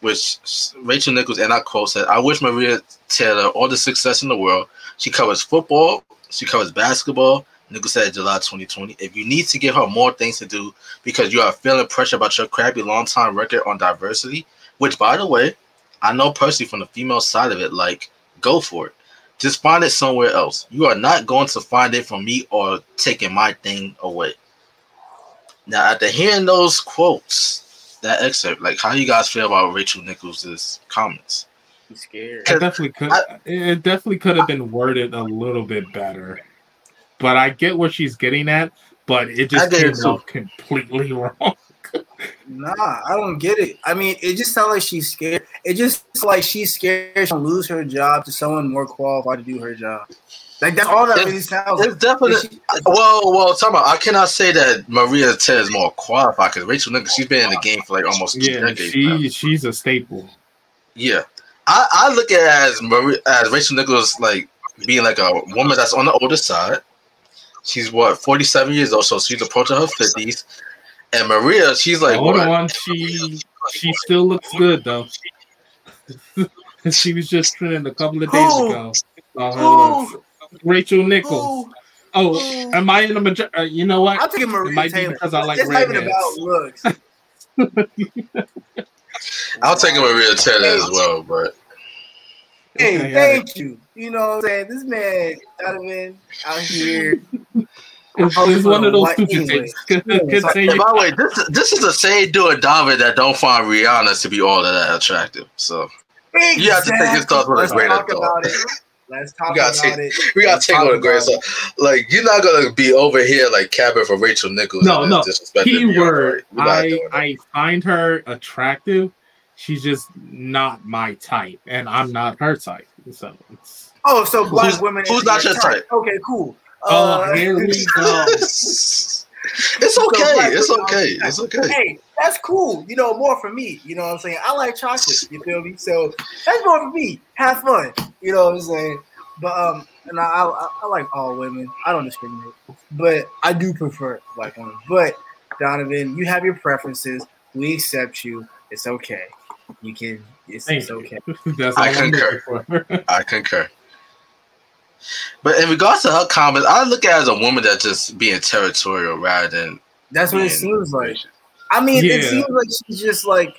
which Rachel Nichols and I quote said, "I wish Maria Taylor all the success in the world. She covers football, she covers basketball." Nichols said July 2020. If you need to give her more things to do because you are feeling pressure about your crappy long time record on diversity, which by the way, I know personally from the female side of it, like go for it. Just find it somewhere else. You are not going to find it from me or taking my thing away. Now, after hearing those quotes, that excerpt, like how you guys feel about Rachel Nichols' comments? He's scared. It definitely could. it definitely could have been worded a little bit better. But I get what she's getting at. But it just came it too. off completely wrong. Nah, I don't get it. I mean, it just sounds like she's scared. It just like she's scared she'll lose her job to someone more qualified to do her job. Like that's all that It's- really sounds like. It's definitely She- well, well. Talk about. I cannot say that Maria Taylor is more qualified because Rachel Nichols, she's been in the game for like almost two Yeah, decades. now. she she's a staple. Yeah, I, I look at it as Maria, as Rachel Nichols like being like a woman that's on the older side. She's what forty seven years old, so she's approaching her fifties. And Maria, she's like Hold what? on, she she still looks good though. she was just trending a couple of days Who? ago. Uh, on her Who? looks. Rachel Nichols. Ooh, Oh, ooh. am I in the majority? Uh, you know what? I'm taking It Maria might be Taylor. because I like it's not even redheads. about looks. I'll take Maria Taylor as well, but Hey, Okay, thank you. You know what I'm saying? This man, Donovan, out here. It's, Oh, it's one of those stupid things. Yeah, Continue. by the way, this this is the same dude David that don't find Rihanna to be all of that attractive. So You have to take his thoughts with a grain of talk thought. about it. Let's talk You gotta about take- it. we gotta Let's take on a grain. So, like, you're not gonna be over here like capping for Rachel Nichols. No, no. disrespecting Rihanna, Keyword. right? We're not I. I find her attractive. She's just not my type, and I'm not her type. So it's, Oh, so black Who's- women. who's not your type? Okay, cool. oh, Uh, here we go. it's okay. So It's okay. are- It's okay. Hey, that's cool. You know, more for me. You know what I'm saying? I like chocolate. You feel me? So that's more for me. Have fun. You know what I'm saying? But um, and I, I I like all women. I don't discriminate, but I do prefer black women. But Donovan, you have your preferences. We accept you. It's okay. You can. It's, it's okay. That's I all I'm concur. looking for. I concur. But in regards to her comments, I look at it as a woman that's just being territorial rather than. That's what it seems like. I mean, it seems like she's just like,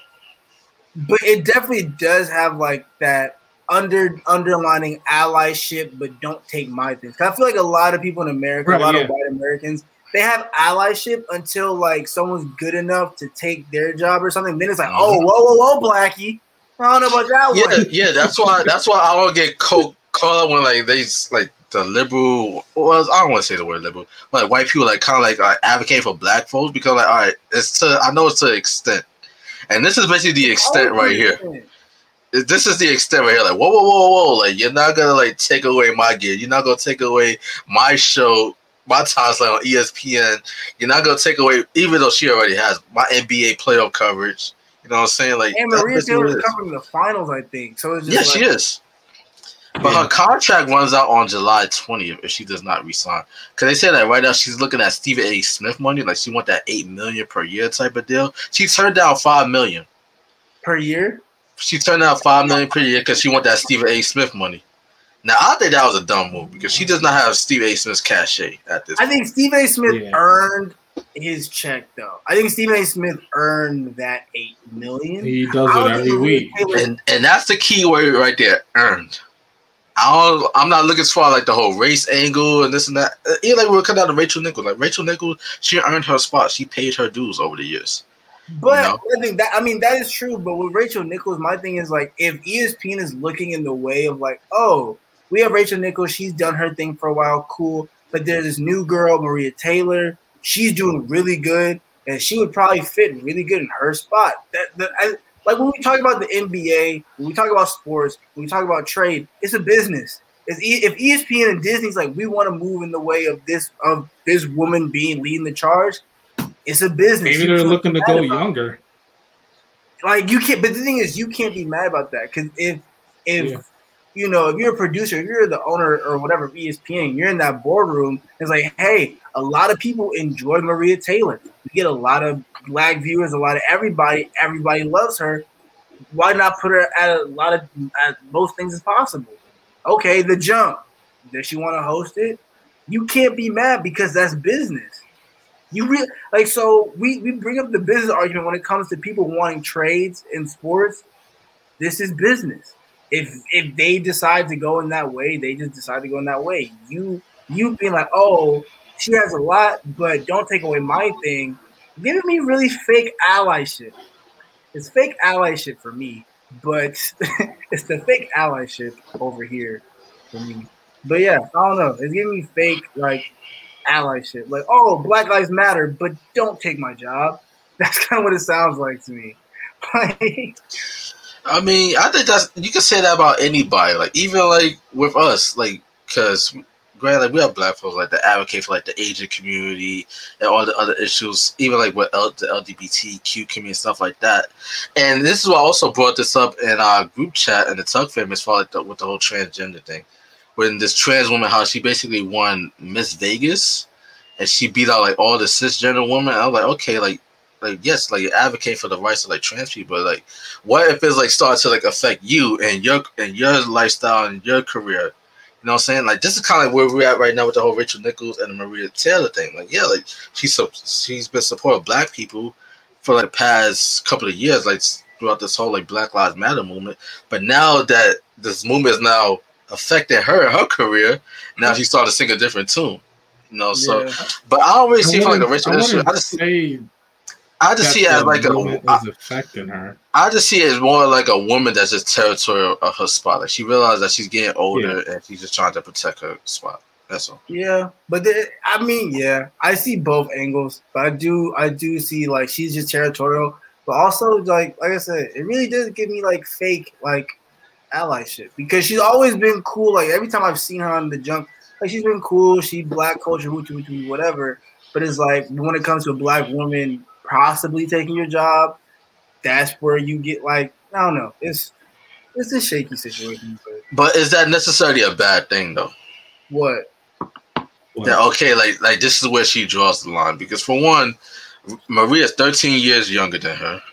but it definitely does have like that under underlining allyship, but don't take my things. 'Cause I feel like a lot of people in America, Right, a lot yeah. of white Americans, they have allyship until like someone's good enough to take their job or something. Then it's like, mm-hmm. oh, whoa, whoa, whoa, Blackie. I don't know about that Yeah, one. yeah. That's why. That's why I don't get co- caught it when like they like the liberal. Well, I don't want to say the word liberal. but, Like white people like kind of like uh, advocate for black folks because like all right, it's to I know it's to extent, and this is basically the extent right here. this is the extent right here. Like, whoa, whoa, whoa, whoa! Like, you're not gonna like take away my gear. You're not gonna take away my show, my time slot on ESPN. You're not gonna take away, even though she already has my NBA playoff coverage. You know what I'm saying? Like, And that's Maria basically what Taylor's it is. covering the finals, I think. So it's just yeah, like, she is. But Yeah. her contract runs out on July 20th if she does not resign. Because they say that right now she's looking at Stephen A. Smith money, like she want that eight million per year type of deal. She turned down five million. per year. she turned down five million per year because she want that Stephen A. Smith money. Now I think that was a dumb move because she does not have Stephen A. Smith's cachet at this. I think Stephen A. Smith Yeah. earned his check though. I think Stephen A. Smith earned that eight million. He does it every week. And and that's the key word right there, earned. I don't, I'm not looking for like the whole race angle and this and that. Uh, Even like we we're coming down to Rachel Nichols. Like Rachel Nichols, she earned her spot. She paid her dues over the years. But No. I think that I mean that is true. But with Rachel Nichols, my thing is like if ESPN is looking in the way of like, oh, we have Rachel Nichols, she's done her thing for a while, cool. But there's this new girl, Maria Taylor, she's doing really good, and she would probably fit really good in her spot. That, that I, like when we talk about the NBA, when we talk about sports, when we talk about trade, it's a business. It's, E- if ESPN and Disney's like we want to move in the way of this of this woman being leading the charge, it's a business. Maybe they're looking to go about it younger. like you can't but the thing is you can't be mad about that because if if Yeah. you know if you're a producer if you're the owner or whatever of espn you're in that boardroom it's like hey a lot of people enjoy maria taylor you get a lot of black viewers a lot of everybody everybody loves her why not put her at a lot of at most things as possible okay the jump does she want to host it you can't be mad because that's business you really like so we we bring up the business argument when it comes to people wanting trades in sports. This is business. If if they decide to go in that way, they just decide to go in that way. You you being like, oh, she has a lot, but don't take away my thing. Giving me really fake allyship. It's fake allyship for me, but it's the fake allyship over here for me. But yeah, I don't know. It's giving me fake like allyship. Like, oh, Black Lives Matter, but don't take my job. That's kind of what it sounds like to me. I mean, I think that's you can say that about anybody. Like even like with us, like because granted, like we have black folks like that advocate for like the Asian community and all the other issues, even like with L- the LGBTQ community stuff like that. And this is why I also brought this up in our group chat and the Tug family as far like the, with the whole transgender thing. When this trans woman, how she basically won Miss Vegas, and she beat out like all the cisgender women. I was like, okay, like. Like yes, like you advocate for the rights of like trans people. Like, what if it's like start to like affect you and your and your lifestyle and your career? You know what I'm saying? Like this is kind of where we're at right now with the whole Rachel Nichols and the Maria Taylor thing. Like, yeah, like she's so she's been supporting black people for like the past couple of years, like throughout this whole like Black Lives Matter movement. But now that this movement is now affecting her her career, now she's starting to sing a different tune. You know, so yeah. but I don't see like a wouldn't- I I just say I just see it as like the a is affecting her. I just see it as more like a woman that's just territorial of her spot. Like she realized that she's getting older and she's just trying to protect her spot. That's all. Yeah, but the, I mean, yeah, I see both angles, but I do, I do see like she's just territorial, but also like, like I said, it really does give me like fake like allyship because she's always been cool. Like every time I've seen her on the Jump, like she's been cool. She black culture, hoochie hoochie, whatever. But it's like when it comes to a black woman possibly taking your job, that's where you get like I don't know. It's it's a shaky situation, but But is that necessarily a bad thing though? What? What? Yeah, okay, like like this is where she draws the line because for one, Maria's 13 years younger than her.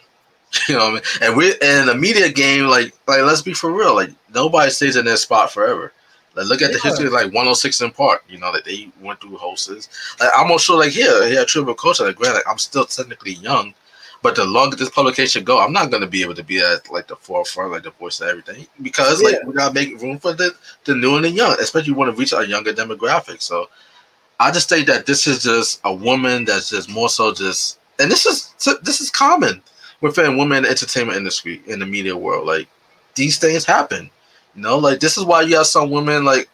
You know what I mean? And we're in the media game, like like let's be for real, like nobody stays in their spot forever. Like look at the history of like 106 & Park, you know, like they went through hosts. Like I'm almost sure like here, here at Triple Culture, like granted, I'm still technically young, but the longer this publication go, I'm not gonna be able to be at like the forefront, like the voice of everything. Because like Yeah. we gotta make room for the, the new and the young, especially want to reach a younger demographic. So I just think that this is just a woman that's just more so just, and this is this is common within women in the entertainment industry in the media world. Like these things happen, you know. Like this is why you have some women like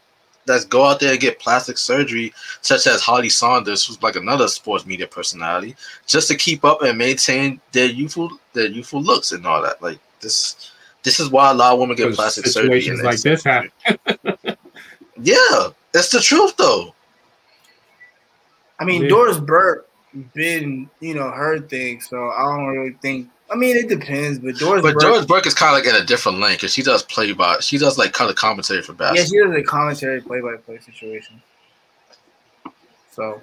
that go out there and get plastic surgery, such as Holly Sonders, who's like another sports media personality, just to keep up and maintain their youthful their youthful looks and all that. Like this. This is why a lot of women get plastic surgery. situations the like this happen. Yeah, that's the truth though. I mean, Yeah. Doris Burke been, you know, her thing, so I don't really think. I mean, it depends, but Doris But Burke, Doris Burke is kind of like in a different lane because she does play by she does like kind of commentary for basketball. yeah, basketball. she does a commentary play-by-play situation. So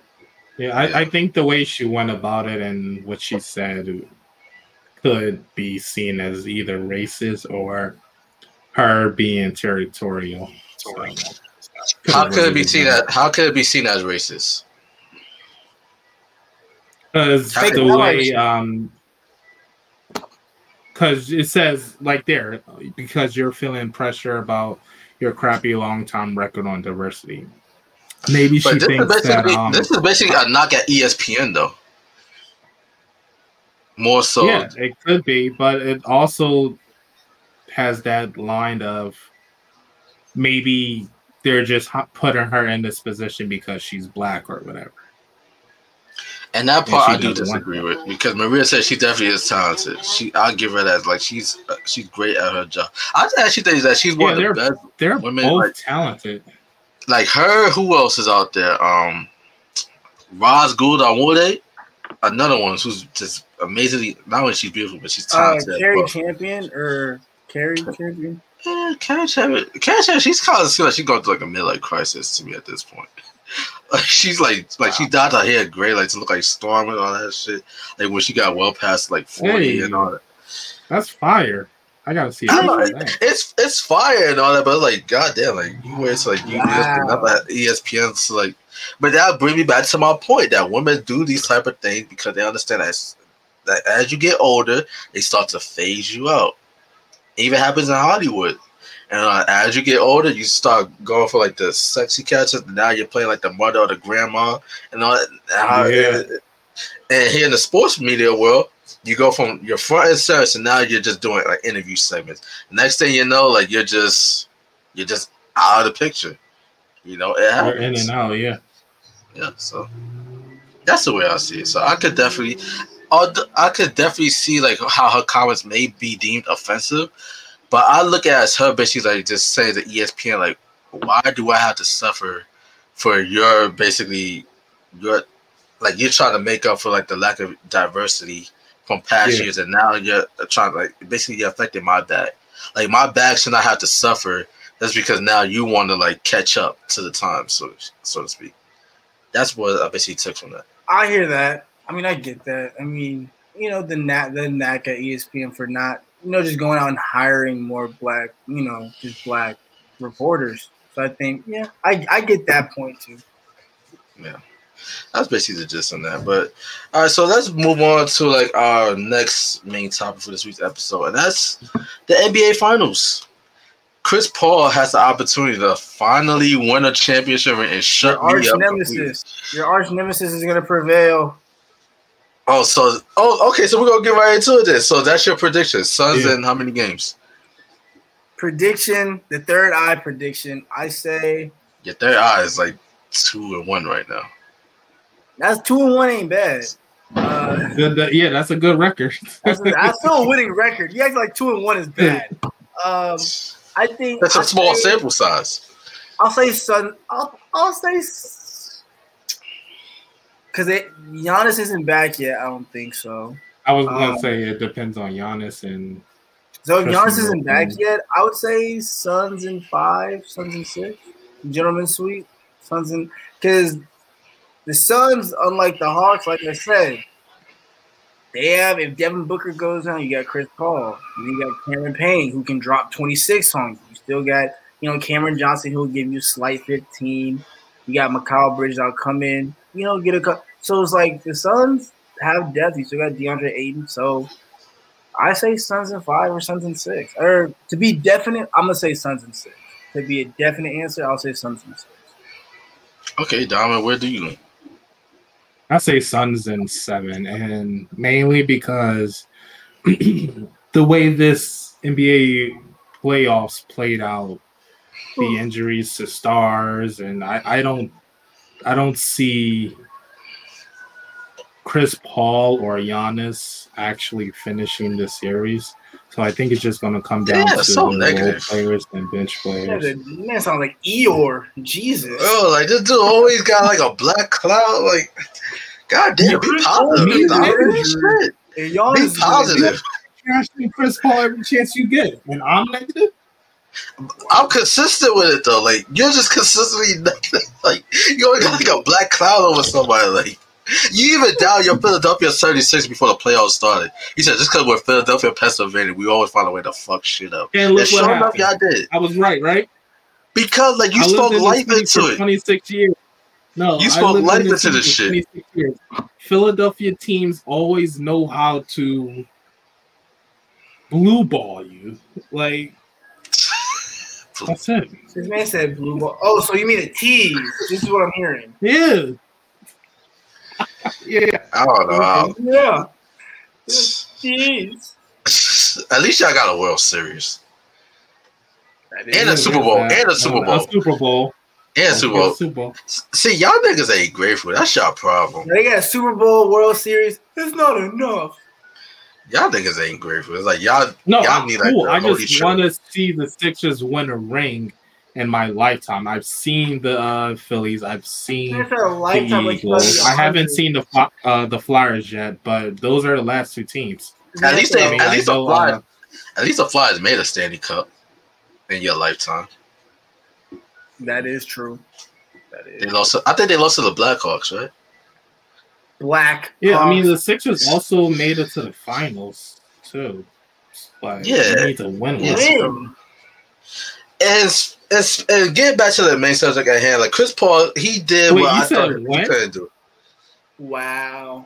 Yeah, I, I think the way she went about it and what she said could be seen as either racist or her being territorial. So, How could it be seen as how could it be seen as racist? Because Take the way, um, because it says like there, because you're feeling pressure about your crappy long time record on diversity. Maybe she But this is thinks that um, this is basically a knock at ESPN though. More so, yeah, it could be, but it also has that line of maybe they're just putting her in this position because she's black or whatever. And that part she I do disagree with because Maria said she definitely is talented. She I'll give her that. Like she's uh, she's great at her job. I actually think that she's one Yeah, of the best. They're Women, both like- talented. Like her, who else is out there? Um, Ros Gold-Onwude, another one who's just amazingly. Not only she's beautiful, but she's uh, talented. as Cari well. Champion or Cari Champion? Yeah, Karen Chapman. Karen Chapman, she's kind of feel like she's going through like a midlife crisis to me at this point. Like she's like like she dyed her hair gray, like to look like Storm and all that shit. Like when she got well past like forty Hey. and all that. That's fire. I gotta see. I a don't know, picture of that. it's it's fire and all that, but like goddamn, like you wear to like you Wow. ESPN, so like. But that bring me back to my point that women do these type of things because they understand that, that as you get older, they start to phase you out. It even happens in Hollywood. And uh, as you get older, you start going for like the sexy characters. And now you're playing like the mother or the grandma, and all. that. And Yeah. And here in the sports media world, you go from your front and center, so now you're just doing like interview segments. Next thing you know, like you're just you're just out of the picture. You know, it You're in and out. Yeah. Yeah, so that's the way I see it. So I could definitely, I could definitely see like how her comments may be deemed offensive, but I look at as her basically like just saying to E ESPN like, why do I have to suffer for your basically your like you're trying to make up for like the lack of diversity from past Yeah. years, and now you're trying to like basically you're affecting my bag. Like my bag should not have to suffer. That's because now you want to like catch up to the time, so so to speak. That's what I basically took from that. I hear that. I mean, I get that. I mean, you know, the knack, the knack at ESPN for not, you know, just going out and hiring more black, you know, just black reporters. So I think, yeah, I, I get that point too. Yeah, that's basically the gist on that. But all right, so let's move on to like our next main topic for this week's episode, and that's the NBA Finals. Chris Paul has the opportunity to finally win a championship and shut Your arch me up. nemesis, your arch nemesis is gonna prevail. Oh, so oh, okay, so we're gonna get right into it. Then. So that's your prediction. Suns Yeah. in how many games? Prediction, the third eye prediction. I say Your third eye is like two and one right now. that's two and one ain't bad. Uh, Good, that- yeah, that's a good record. that's, that's still a winning record. You act like two and one is bad. Um, I think That's a I small say- sample size. I'll say Sun. I'll, I'll say because it Giannis isn't back yet. I don't think so. I was gonna Um, say it depends on Giannis and So if Giannis isn't back yet, I would say Suns in five, Suns in six, gentlemen sweep, Suns in because the Suns, unlike the Hawks, like I said, they have if Devin Booker goes down, you got Chris Paul, and you got Cameron Payne who can drop 26 on you. You still got you know Cameron Johnson who'll give you slight 15. You got Mikal Bridges that'll come in, you know, get a cut. So it's like the Suns have depth. You still got DeAndre Ayton, so. I say Suns in five or Suns in six. Or to be definite, I'm gonna say Suns in six. To be a definite answer, I'll say Suns in six. Okay, Diamond, where do you lean? I say Suns in seven, and mainly because the way this NBA playoffs played out, the hmm. injuries to stars, and I, I don't, I don't see Chris Paul or Giannis actually finishing the series. So I think it's just going to come down Yeah, to so role negative. players and bench players. the man sounds like Eeyore. Jesus. Oh, like this dude always got like a black cloud. Like, god damn, be positive. Me Diamond. neither. Shit. And y'all Be positive. Trashing Chris Paul every chance you get, and I'm negative. I'm consistent with it though. Like you're just consistently negative. Like you always got like a black cloud over somebody. Like you even down your Philadelphia 76 before the playoffs started. He said just because we're Philadelphia, Pennsylvania, we always find a way to fuck shit up. And And look sure what enough, happened. y'all did I was right, right? because like you I spoke in life into it. 26 years. No, You spoke lived in life into this shit. years. Philadelphia teams always know how to blue ball you. Like that's it. This man said blue ball. Oh, so you mean a tease? This is what I'm hearing. Yeah. yeah. I don't know. Yeah. Tease. At least y'all got a World Series and a Super Bowl and a Super A Bowl Super Bowl. and a Super Bowl. Super Bowl. See, y'all niggas ain't grateful. That's y'all problem. They got a Super Bowl, World Series. It's not enough. Y'all niggas ain't grateful. It's like y'all No, Y'all I'm need, like, cool. the I just want to see the Sixers win a ring in my lifetime. I've seen the uh, Phillies. I've seen It's a lifetime. the Eagles. I haven't seen the Fly- uh, the Flyers yet, but those are the last two teams. At least they- I mean, at least the know, Flyers- uh, at least the Flyers made a Stanley Cup in your lifetime. That is true. That is. They lost. I think they lost to the Blackhawks, right? Black. yeah, I mean the Sixers also made it to the finals too. Like, Yeah. you need to win Yeah. one. And s- and, s- getting back to the main subject at hand, like Chris Paul, he did Wait, what I said thought he couldn't do. Wow.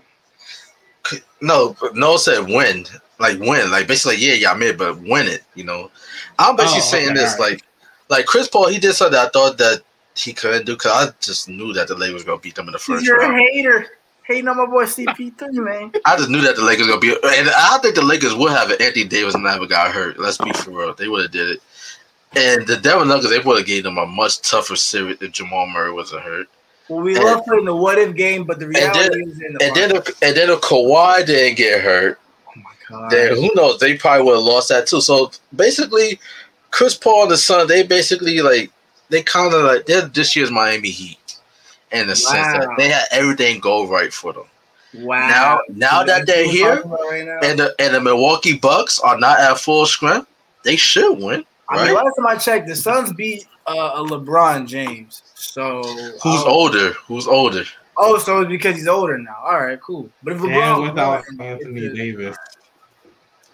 No, no said win, like win, like basically yeah, y'all made, but win it. You know, I'm oh, basically Oh, saying okay, this, alright. like, like Chris Paul, he did something I thought that he couldn't do because I just knew that the Lakers were gonna beat them in the first You're a round. hater. Hating on my boy CP3, man. I just knew that the Lakers gonna be, and I think the Lakers would have it. Anthony Davis never got hurt. Let's be for real, they would have did it. And the Denver Nuggets, they would have gave them a much tougher series if Jamal Murray wasn't hurt. Well, we And- love playing the what if game, but the reality then- is in the And then, if, and then if Kawhi didn't get hurt, oh my god. then who knows? They probably would have lost that too. So basically, Chris Paul and the Sun, they basically like they kind of like they're this year's Miami Heat in the sense that they had everything go right for them. Wow. Now, now that they're That's what we're here right and the and the Milwaukee Bucks are not at full strength, they should win. I mean, last time I checked, the Suns beat uh, a LeBron James. So Who's um, older? Who's older? Oh, so it's because he's older now. All right, cool. But if LeBron And without won, Anthony it's- Davis.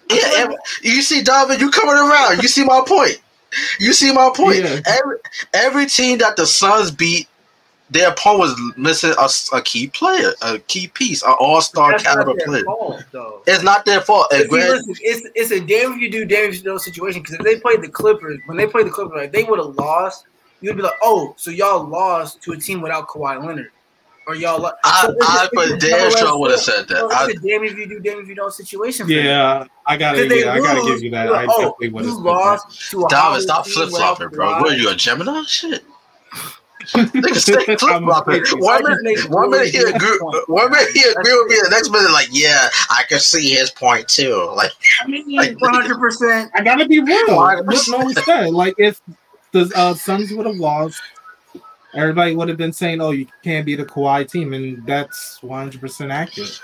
Yeah, and you see, David, you coming around. You see my point. You see my point. Yeah. Every every team that the Suns beat, their opponent was missing a, a key player, a key piece, an all star that's not caliber player. fault. It's not their fault. And See, listen, it's it's a damn if you do, damn if you don't situation. Because if they played the Clippers, when they played the Clippers, like, they would have lost. You'd be like, oh, so y'all lost to a team without Kawhi Leonard, or y'all. Lo- I, so it's- I it's for damn sure would have said that. So I, it's a damn if you do, damn if you don't situation. for them. Yeah, I gotta, Because they yeah, I gotta give you that. you're I like, oh, definitely would you have. lost to a David, stop flip flopping, bro. Kawhi. What are you, a Gemini? Shit. Nigga, stay flip flopping. One minute, make one minute he agree. One minute he agree with me. The next minute, like, yeah, I can see his point too. Like, I mean, One hundred percent. I gotta be real. Why- What no said, like if the uh, Suns would have lost, everybody would have been saying, "Oh, you can't be the Kawhi team," and that's 100 percent accurate.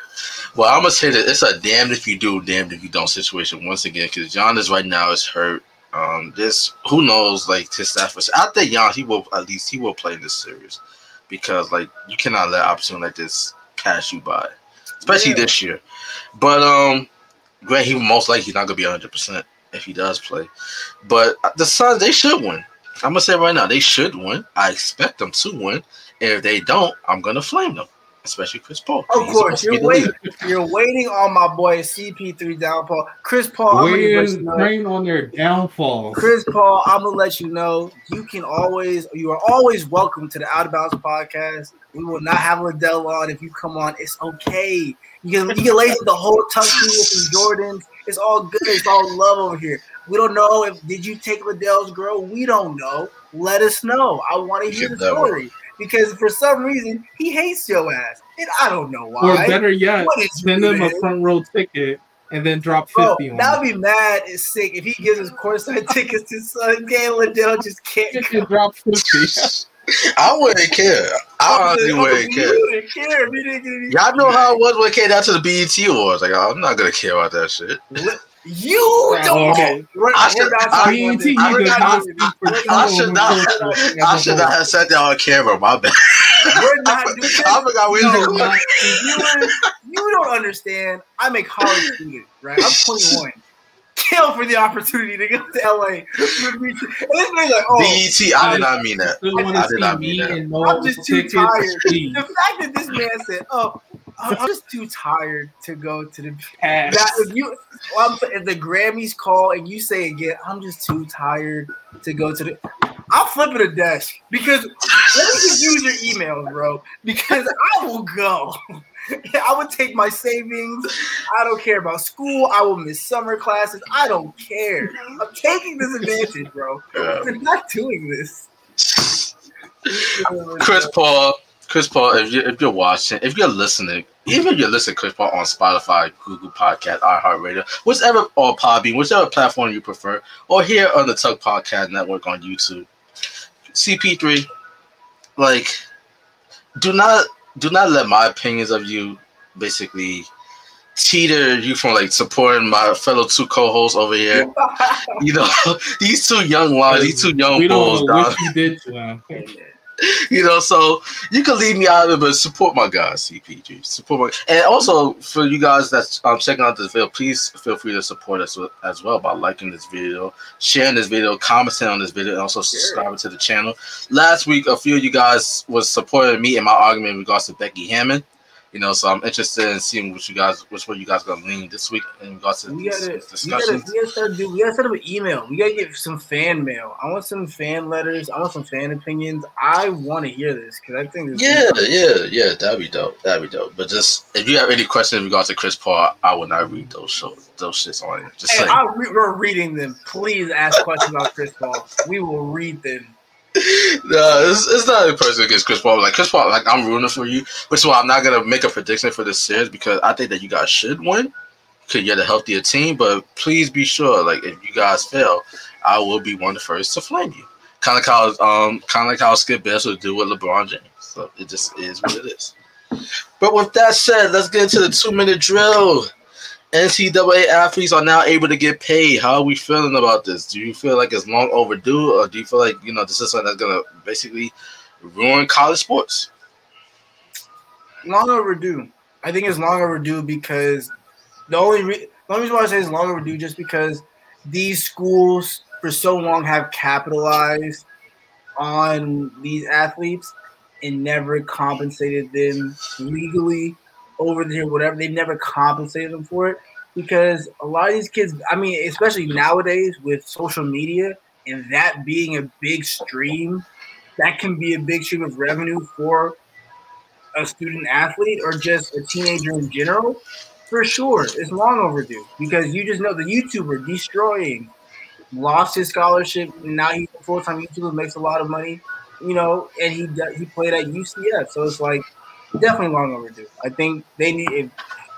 Well, I'm gonna say that it's a damned if you do, damned if you don't situation once again because Giannis right now is hurt. Um, this who knows like his staff. I think Giannis he will at least he will play in this series because like you cannot let opportunity like this pass you by, especially Yeah. this year. But um, Grant he most likely he's not gonna be 100 percent if he does play. But the Suns they should win. I'm gonna say right now they should win. I expect them to win. And if they don't, I'm gonna flame them, especially Chris Paul. Of He's course, supposed to be you're waiting. You're waiting on my boy CP3 downfall. Chris Paul, I'm gonna let you know. on their downfall. Chris Paul, I'm gonna let you know. You can always, you are always welcome to the Outta Bounds podcast. We will not have Ladale on if you come on. It's okay. You can you can lace the whole tuxedo with some Jordans. It's all good. It's all love over here. We don't know if did you take Ladale's girl. We don't know. Let us know. I want to hear the Get that story because for some reason he hates your ass, and I don't know why. Or why. better yet, What is send him a front row ticket and then drop Bro, 50 on that him. would be mad and sick if he gives us courtside tickets to Sun Game. Ladale just can't Just come. drop 50. I wouldn't care. I honestly wouldn't care. You wouldn't care if you didn't get any- Y'all know how it was when it came down to the BET Awards. Like, I'm not gonna care about that shit. You don't. okay. I we're should- not I- talking about BET this. We're does not not doing speak for. I should not- I should not have said that on camera. My bad. We're not doing. I forgot we Yo, You do recording. not- you, you don't understand. I'm a college student, right? I'm 21. Kill for the opportunity to go to LA. And this man's like, oh, BET, I did not mean that. Still want I did not mean me that. I'm just too tired. the fact that this man said, "Oh, I'm I'm just too tired to go to the Pass. That if you well, if the Grammys call and you say again, I'm just too tired to go to the. I'm flipping a desk because let me just use your email, bro. Because I will go. I would take my savings. I don't care about school. I will miss summer classes. I don't care. I'm taking this advantage, bro. I'm not doing this. Chris Paul, Chris Paul, if you're, if you're watching, if you're listening, even if you're listening to Chris Paul on Spotify, Google Podcast, iHeartRadio, whichever, or Podbean, whichever platform you prefer, or here on the Tug Podcast Network on YouTube, CP3, like, do not do not let my opinions of you basically teeter you from like supporting my fellow two co-hosts over here. You know, these two young lions, these two young we bulls, don't know what you did to him. you know, so you can leave me out of it, but support my guys, CPG. Support my, and also for you guys that's um, checking out this video, please feel free to support us with- as well by liking this video, sharing this video, commenting on this video, and also subscribing to the channel. Last week, a few of you guys was supporting me in my argument in regards to Becky Hammon. You know, so I'm interested in seeing what you guys, which way you guys gonna lean this week in regards to We gotta, we gotta, discussions. we gotta start do. We gotta set up an email. We gotta get some fan mail. I want some fan letters. I want some fan opinions. I want to hear this because I think this. Yeah, yeah, yeah. That'd be dope. That'd be dope. But just if you have any questions in regards to Chris Paul, I would not read those show those shits on it. Just Hey, saying. I we're reading them. Please ask questions about Chris Paul. We will read them. no, it's, it's not a person against Chris Paul. Like Chris Paul, like I'm rooting for you, which is why I'm not gonna make a prediction for this series because I think that you guys should win. Could get a healthier team, but please be sure, like if you guys fail, I will be one of the first to flame you. Kind of how um kind of like how Skip Bayless would do with LeBron James. So it just is what it is. But with that said, let's get into the two minute drill. NCAA athletes are now able to get paid. How are we feeling about this? Do you feel like it's long overdue, or do you feel like you know this is something that's gonna basically ruin college sports? Long overdue. I think it's long overdue because the only re- the only reason why I say it's long overdue just because these schools for so long have capitalized on these athletes and never compensated them legally over the whatever. They never compensated them for it because a lot of these kids, I mean, especially nowadays with social media and that being a big stream, that can be a big stream of revenue for a student athlete or just a teenager in general. For sure, it's long overdue because you just know the YouTuber Deestroying lost his scholarship. And now he's a full time YouTuber, makes a lot of money, you know, and he he played at UCF, so it's like definitely long overdue. I think they need to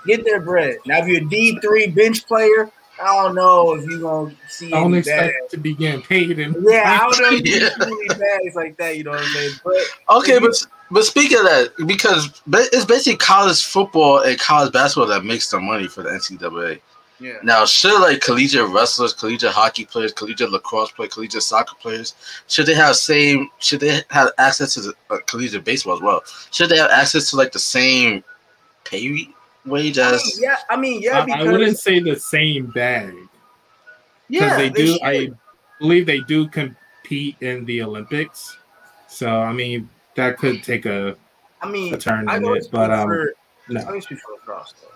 get their bread. Now, if you're a D three bench player, I don't know if you gonna see. I don't expect bad. to be getting paid. And Yeah, I don't know if you Yeah. see any bags like that. You know what I'm saying? But Okay, but but speaking of that, because it's basically college football and college basketball that makes the money for the NCAA. Yeah, Now, should like collegiate wrestlers, collegiate hockey players, collegiate lacrosse players, collegiate soccer players, should they have same? Should they have access to the uh, collegiate baseball as well? Should they have access to like the same pay wage I mean, as? yeah. I mean, yeah, I, because I wouldn't say the same bag because yeah, they do. should. I believe they do compete in the Olympics. So I mean, that could take a, I mean, a turn I in don't it. But um, for, no. I can speak for lacrosse though.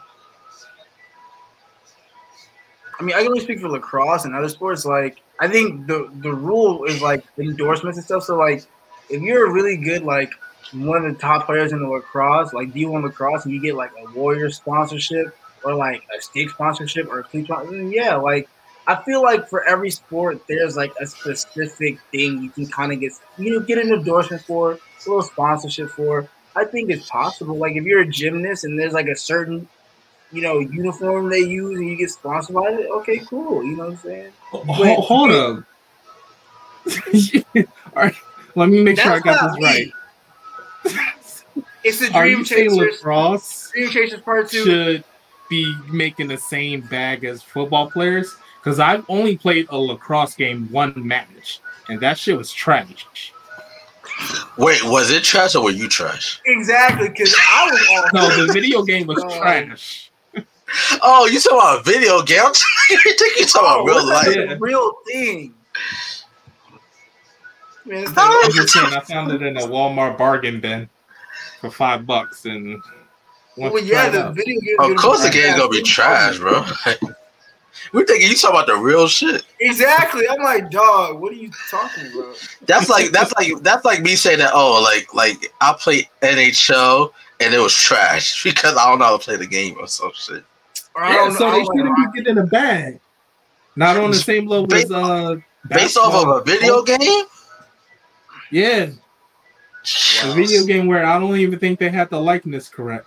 I mean, I can only speak for lacrosse and other sports. Like, I think the the rule is like endorsements and stuff. So, like, if you're a really good, like, one of the top players in the lacrosse, like D1 lacrosse, and you get like a Warrior sponsorship or like a stick sponsorship or a cleat sponsorship, yeah, like, I feel like for every sport, there's like a specific thing you can kind of get, you know, get an endorsement for, a little sponsorship for. I think it's possible. Like if you're a gymnast and there's like a certain, you know, uniform they use and you get sponsored by it, okay, cool. You know what I'm saying? Hold, hold up. All right, let me make sure I got not this right. It's the Dream you saying Chasers. lacrosse Dream Chasers Part Two. should be making the same bag as football players? Because I've only played a lacrosse game one match, and that shit was trash. Wait, was it trash or were you trash? Exactly, because I was all No, the video game was trash. Oh, you talking about a video game? you think you talking about Oh, real life? Yeah. real thing. Man, I'm like, just I found it in a Walmart bargain bin for five bucks, and well, yeah, the out- video game. Of course, the game's game's gonna be trash, bro. We're thinking you talking about the real shit. Exactly. I'm like, dog. What are you talking about? That's like that's like that's like me saying that. Oh, like like I play NHL and it was trash because I don't know how to play the game or some shit. Or I Yeah, don't so I they don't shouldn't know. be getting a bag. Not on the same level as uh, Based off of a video game. Yeah, a video game where I don't even think they had the likeness correct.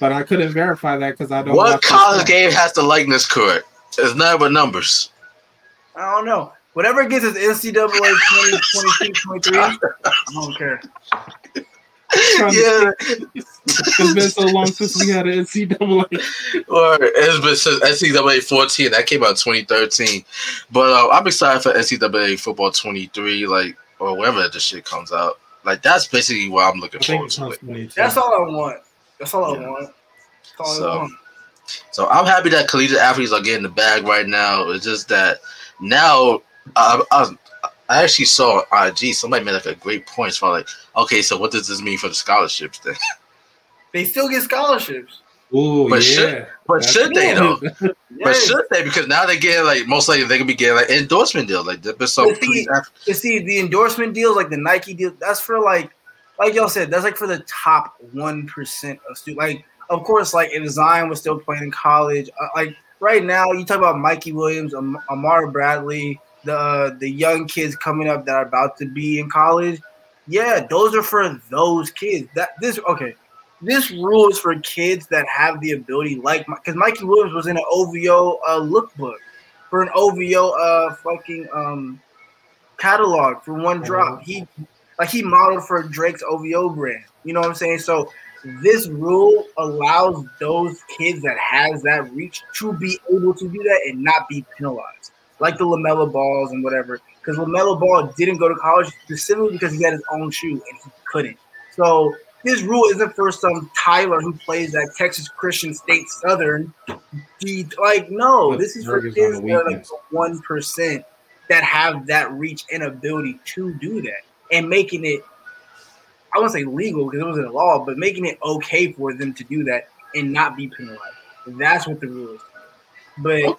But I couldn't verify that because I don't. Know. What college the game has the likeness correct? It's nothing but numbers. I don't know. Whatever it gets us NCAA 20, 22, 23, I don't care. Trying to yeah, It's been so long since we had an NCAA. or it's been since NCAA 14 that came out 2013. But uh, I'm excited for NCAA football 23, like or whenever the shit comes out. Like that's basically what I'm looking I forward to. That's all I want. That's all Yeah. I want. That's all So- I want. So I'm happy that collegiate athletes are getting the bag right now. It's just that now I, I, I actually saw on IG somebody made like a great point. So like, okay, so what does this mean for the scholarships then? They still get scholarships. Ooh, But yeah. should- But That's should they cool. though? But should they? Because now they get like most likely they could be getting like endorsement deal. Like there's been some But see- collegiate You see, the endorsement deals, like the Nike deal, that's for like, like y'all said, that's like for the top one percent of students. Like, of course, like if Zion was still playing in college, uh, like right now, you talk about Mikey Williams, Am- Amara Bradley, the the young kids coming up that are about to be in college. Yeah, those are for those kids. That this okay. This rule is for kids that have the ability, like because Mikey Williams was in an OVO uh, lookbook for an OVO uh fucking um catalog for one drop. He like he modeled for Drake's OVO brand. You know what I'm saying? So this rule allows those kids that has that reach to be able to do that and not be penalized, like the LaMelo Balls and whatever. Because LaMelo Ball didn't go to college specifically because he had his own shoe and he couldn't. So this rule isn't for some Tyler who plays at Texas Christian State Southern. He, like no, But this is for kids on the that are like one percent that have that reach and ability to do that and making it I wouldn't say legal because it wasn't a law, but making it okay for them to do that and not be penalized. That's what the rule is. But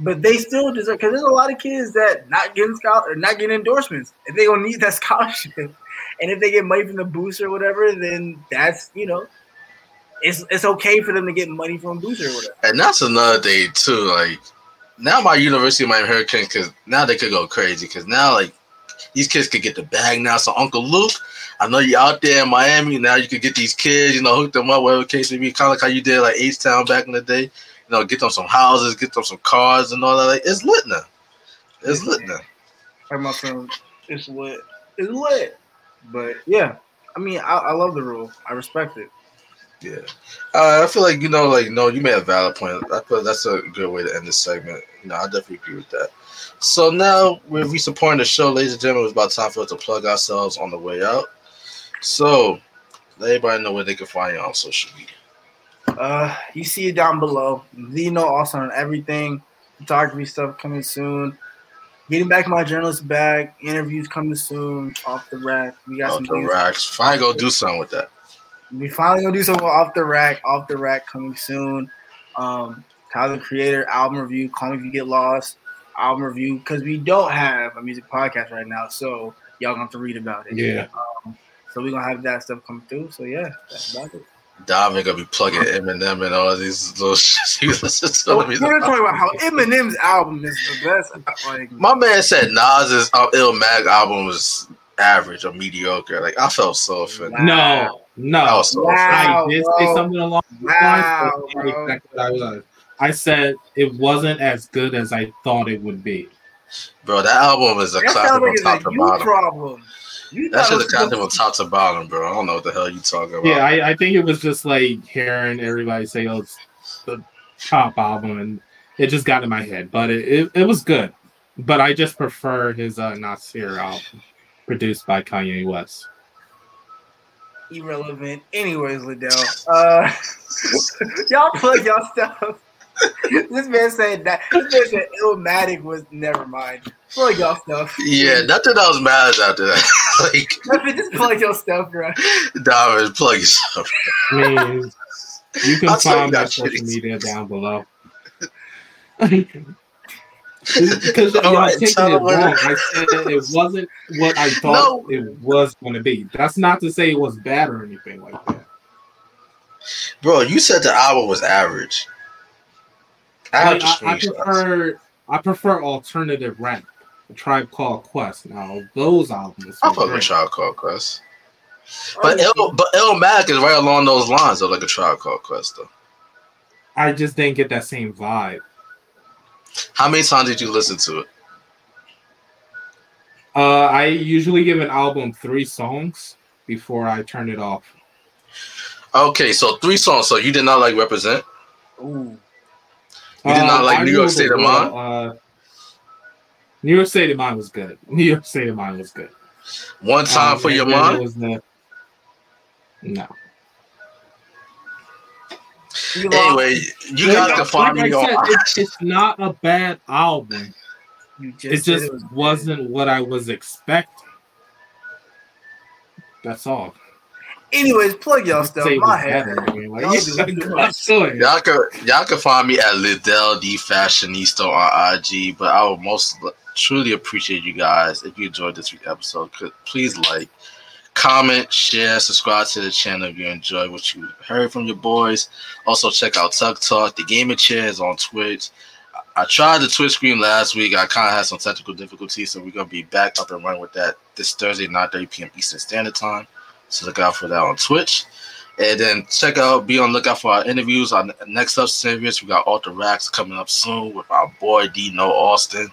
but they still deserve because there's a lot of kids that not getting scholar not getting endorsements and they gonna need that scholarship. And if they get money from the boost or whatever, then that's you know, it's it's okay for them to get money from booster or whatever. and that's another thing too. Like now my university might hurricane because now they could go crazy because now like these kids could get the bag now. So Uncle Luke, I know you're out there in Miami now. You could get these kids, you know, hook them up, whatever case may be. Kind of like how you did like H Town back in the day. Know, get them some houses, get them some cars and all that. Like, it's lit now. It's lit now. Like my friend, it's lit. It's lit. But yeah, I mean, I, I love the rule. I respect it. Yeah, uh, I feel like you know, like no, you made a valid point. I feel that's a good way to end this segment. You know, I definitely agree with that. So now we're we supporting the show, ladies and gentlemen. It's about time for us to plug ourselves on the way out. So let everybody know where they can find you on social media. Uh, you see it down below. The Zeno also on everything. Photography stuff coming soon. Getting back my journalist bag. Interviews coming soon. Off the rack. We got Off some the things. racks. Finally, go do something with that. We finally gonna do something off the rack. Off the rack coming soon. Um, Tyler Creator album review. Call me if you get lost. Album review because we don't have a music podcast right now, so y'all gonna have to read about it. Yeah. So we're gonna have that stuff come through. So yeah, that's about it. Dominic gonna be plugging Eminem and all these little shit you listen to. So Let we're me- gonna talk about how Eminem's album is the best. Like, My man said Nas's uh, Illmatic album was average or mediocre. Like I felt so offended. No, I no. was so offended. I Wow, did say something along the lines, wow, but not exactly what I was. I said it wasn't as good as I thought it would be. Bro, that album is a That classic sounds like from top a to bottom. problem. You That thought shit's it a was classic supposed from top to bottom, bro. I don't know what the hell you talking about. Yeah, I, I think it was just like hearing everybody say, "Oh, it's the top album," and it just got in my head. But it, it, it was good. But I just prefer his uh, Nasir album, produced by Kanye West. irrelevant. Anyways, Ladale, uh, y'all plug y'all stuff. this man said that. This man said Illmatic was never mind. Plug y'all stuff. Yeah, nothing else matters after that. like, Nothing, just plug your stuff, bro. Diamond, plug yourself. I mean, you can I'll find my that social is- media down below. Because All y'all right, taking tell it wrong. I said that it wasn't what I thought it was going to be. That's not to say it was bad or anything like that. Bro, you said the album was average. I have I, I screenshots. prefer I prefer alternative rap. A tribe called Quest. Now those albums. I were fuck with. Tribe Called Quest. But L, but Illmatic is right along those lines of like a Tribe Called Quest though. I just didn't get that same vibe. How many times did you listen to it? Uh, I usually give an album three songs before I turn it off. Okay, so three songs. So you did not like Represent? Ooh. You did not like Uh, I New York ruled State the of world, Uh, New York State of Mind was good. New York State of Mind was good. One time Um, for your then it mind? Was the, no. You. Anyway, you got to find like me I said, it's, it's not a bad album. Just It said just was wasn't what I was expecting. That's all. Anyways, plug y'all stuff. My was head. I mean, like, Y'all yeah, I'm sure. Y'all can y'all can find me at Ladale D Fashionista on IG. But I would most truly appreciate you guys if you enjoyed this week's episode. Please like, comment, share, subscribe to the channel if you enjoy what you heard from your boys. Also check out Tuck Talk, the gaming chairs on Twitch. I tried the Twitch stream last week. I kind of had some technical difficulties, so we're gonna be back up and running with that this Thursday, 9:30 p.m. Eastern Standard Time. So look out for that on Twitch. And then check out, be on lookout for our interviews. Our next up series, we got Alter Racks coming up soon with our boy Dino Austin.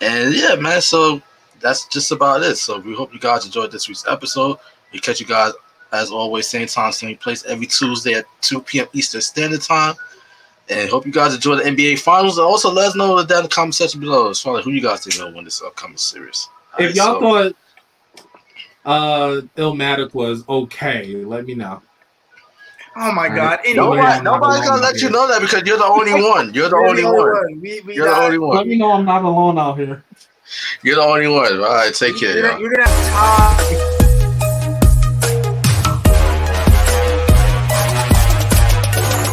And yeah, man, so that's just about it. So we hope you guys enjoyed this week's episode. We catch you guys as always, same time, same place, every Tuesday at 2 p.m. Eastern Standard Time. And hope you guys enjoy the NBA Finals. And also let us know down in the comment section below as far as who you guys think will win this upcoming series. All If right, y'all so- thought uh Illmatic was okay, let me know. Oh my All god. right. Anyway, Nobody, nobody's gonna let you know that because you're the only one. You're the only one. We, we You're the got- only Let me know I'm not alone out here. You're the only one. All right, take care, You're, y'all. you're gonna have to talk.